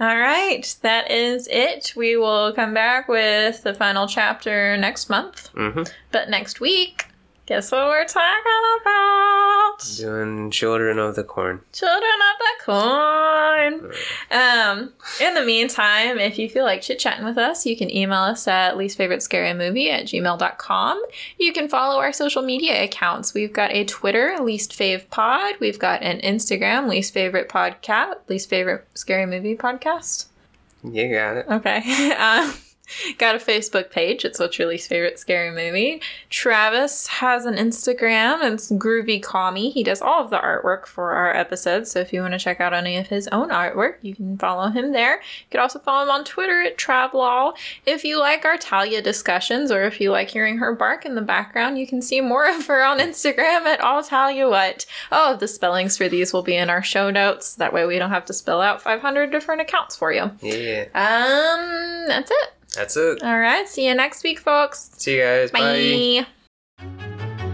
All right, that is it. We will come back with the final chapter next month. Mm-hmm. But next week, guess what we're talking about? Doing Children of the Corn. Children of the Corn. Um, in the meantime, if you feel like chit chatting with us, you can email us at least favorite scary movie at gmail.com. You can follow our social media accounts. We've got a Twitter, least fave pod. We've got an Instagram, least favorite podcast, least favorite scary movie podcast. You got it. Okay. Um, got a Facebook page. It's what's your least favorite scary movie. Travis has an Instagram. It's Groovy Commie. He does all of the artwork for our episodes. So if you want to check out any of his own artwork, you can follow him there. You could also follow him on Twitter at Travlol. If you like our Talia discussions or if you like hearing her bark in the background, you can see more of her on Instagram at All Talia What. Oh, the spellings for these will be in our show notes. That way we don't have to spell out 500 different accounts for you. Yeah, Um, that's it. That's it. All right. See you next week, folks. See you guys. Bye. Bye.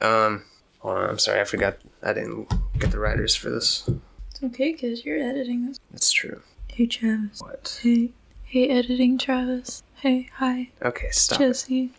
Um, hold on. I'm sorry. I forgot. I didn't get the writers for this. It's okay because you're editing this. That's true. Hey, Travis. What? Hey. Hey, editing Travis. Hey, hi. Okay, stop. it. Jesse.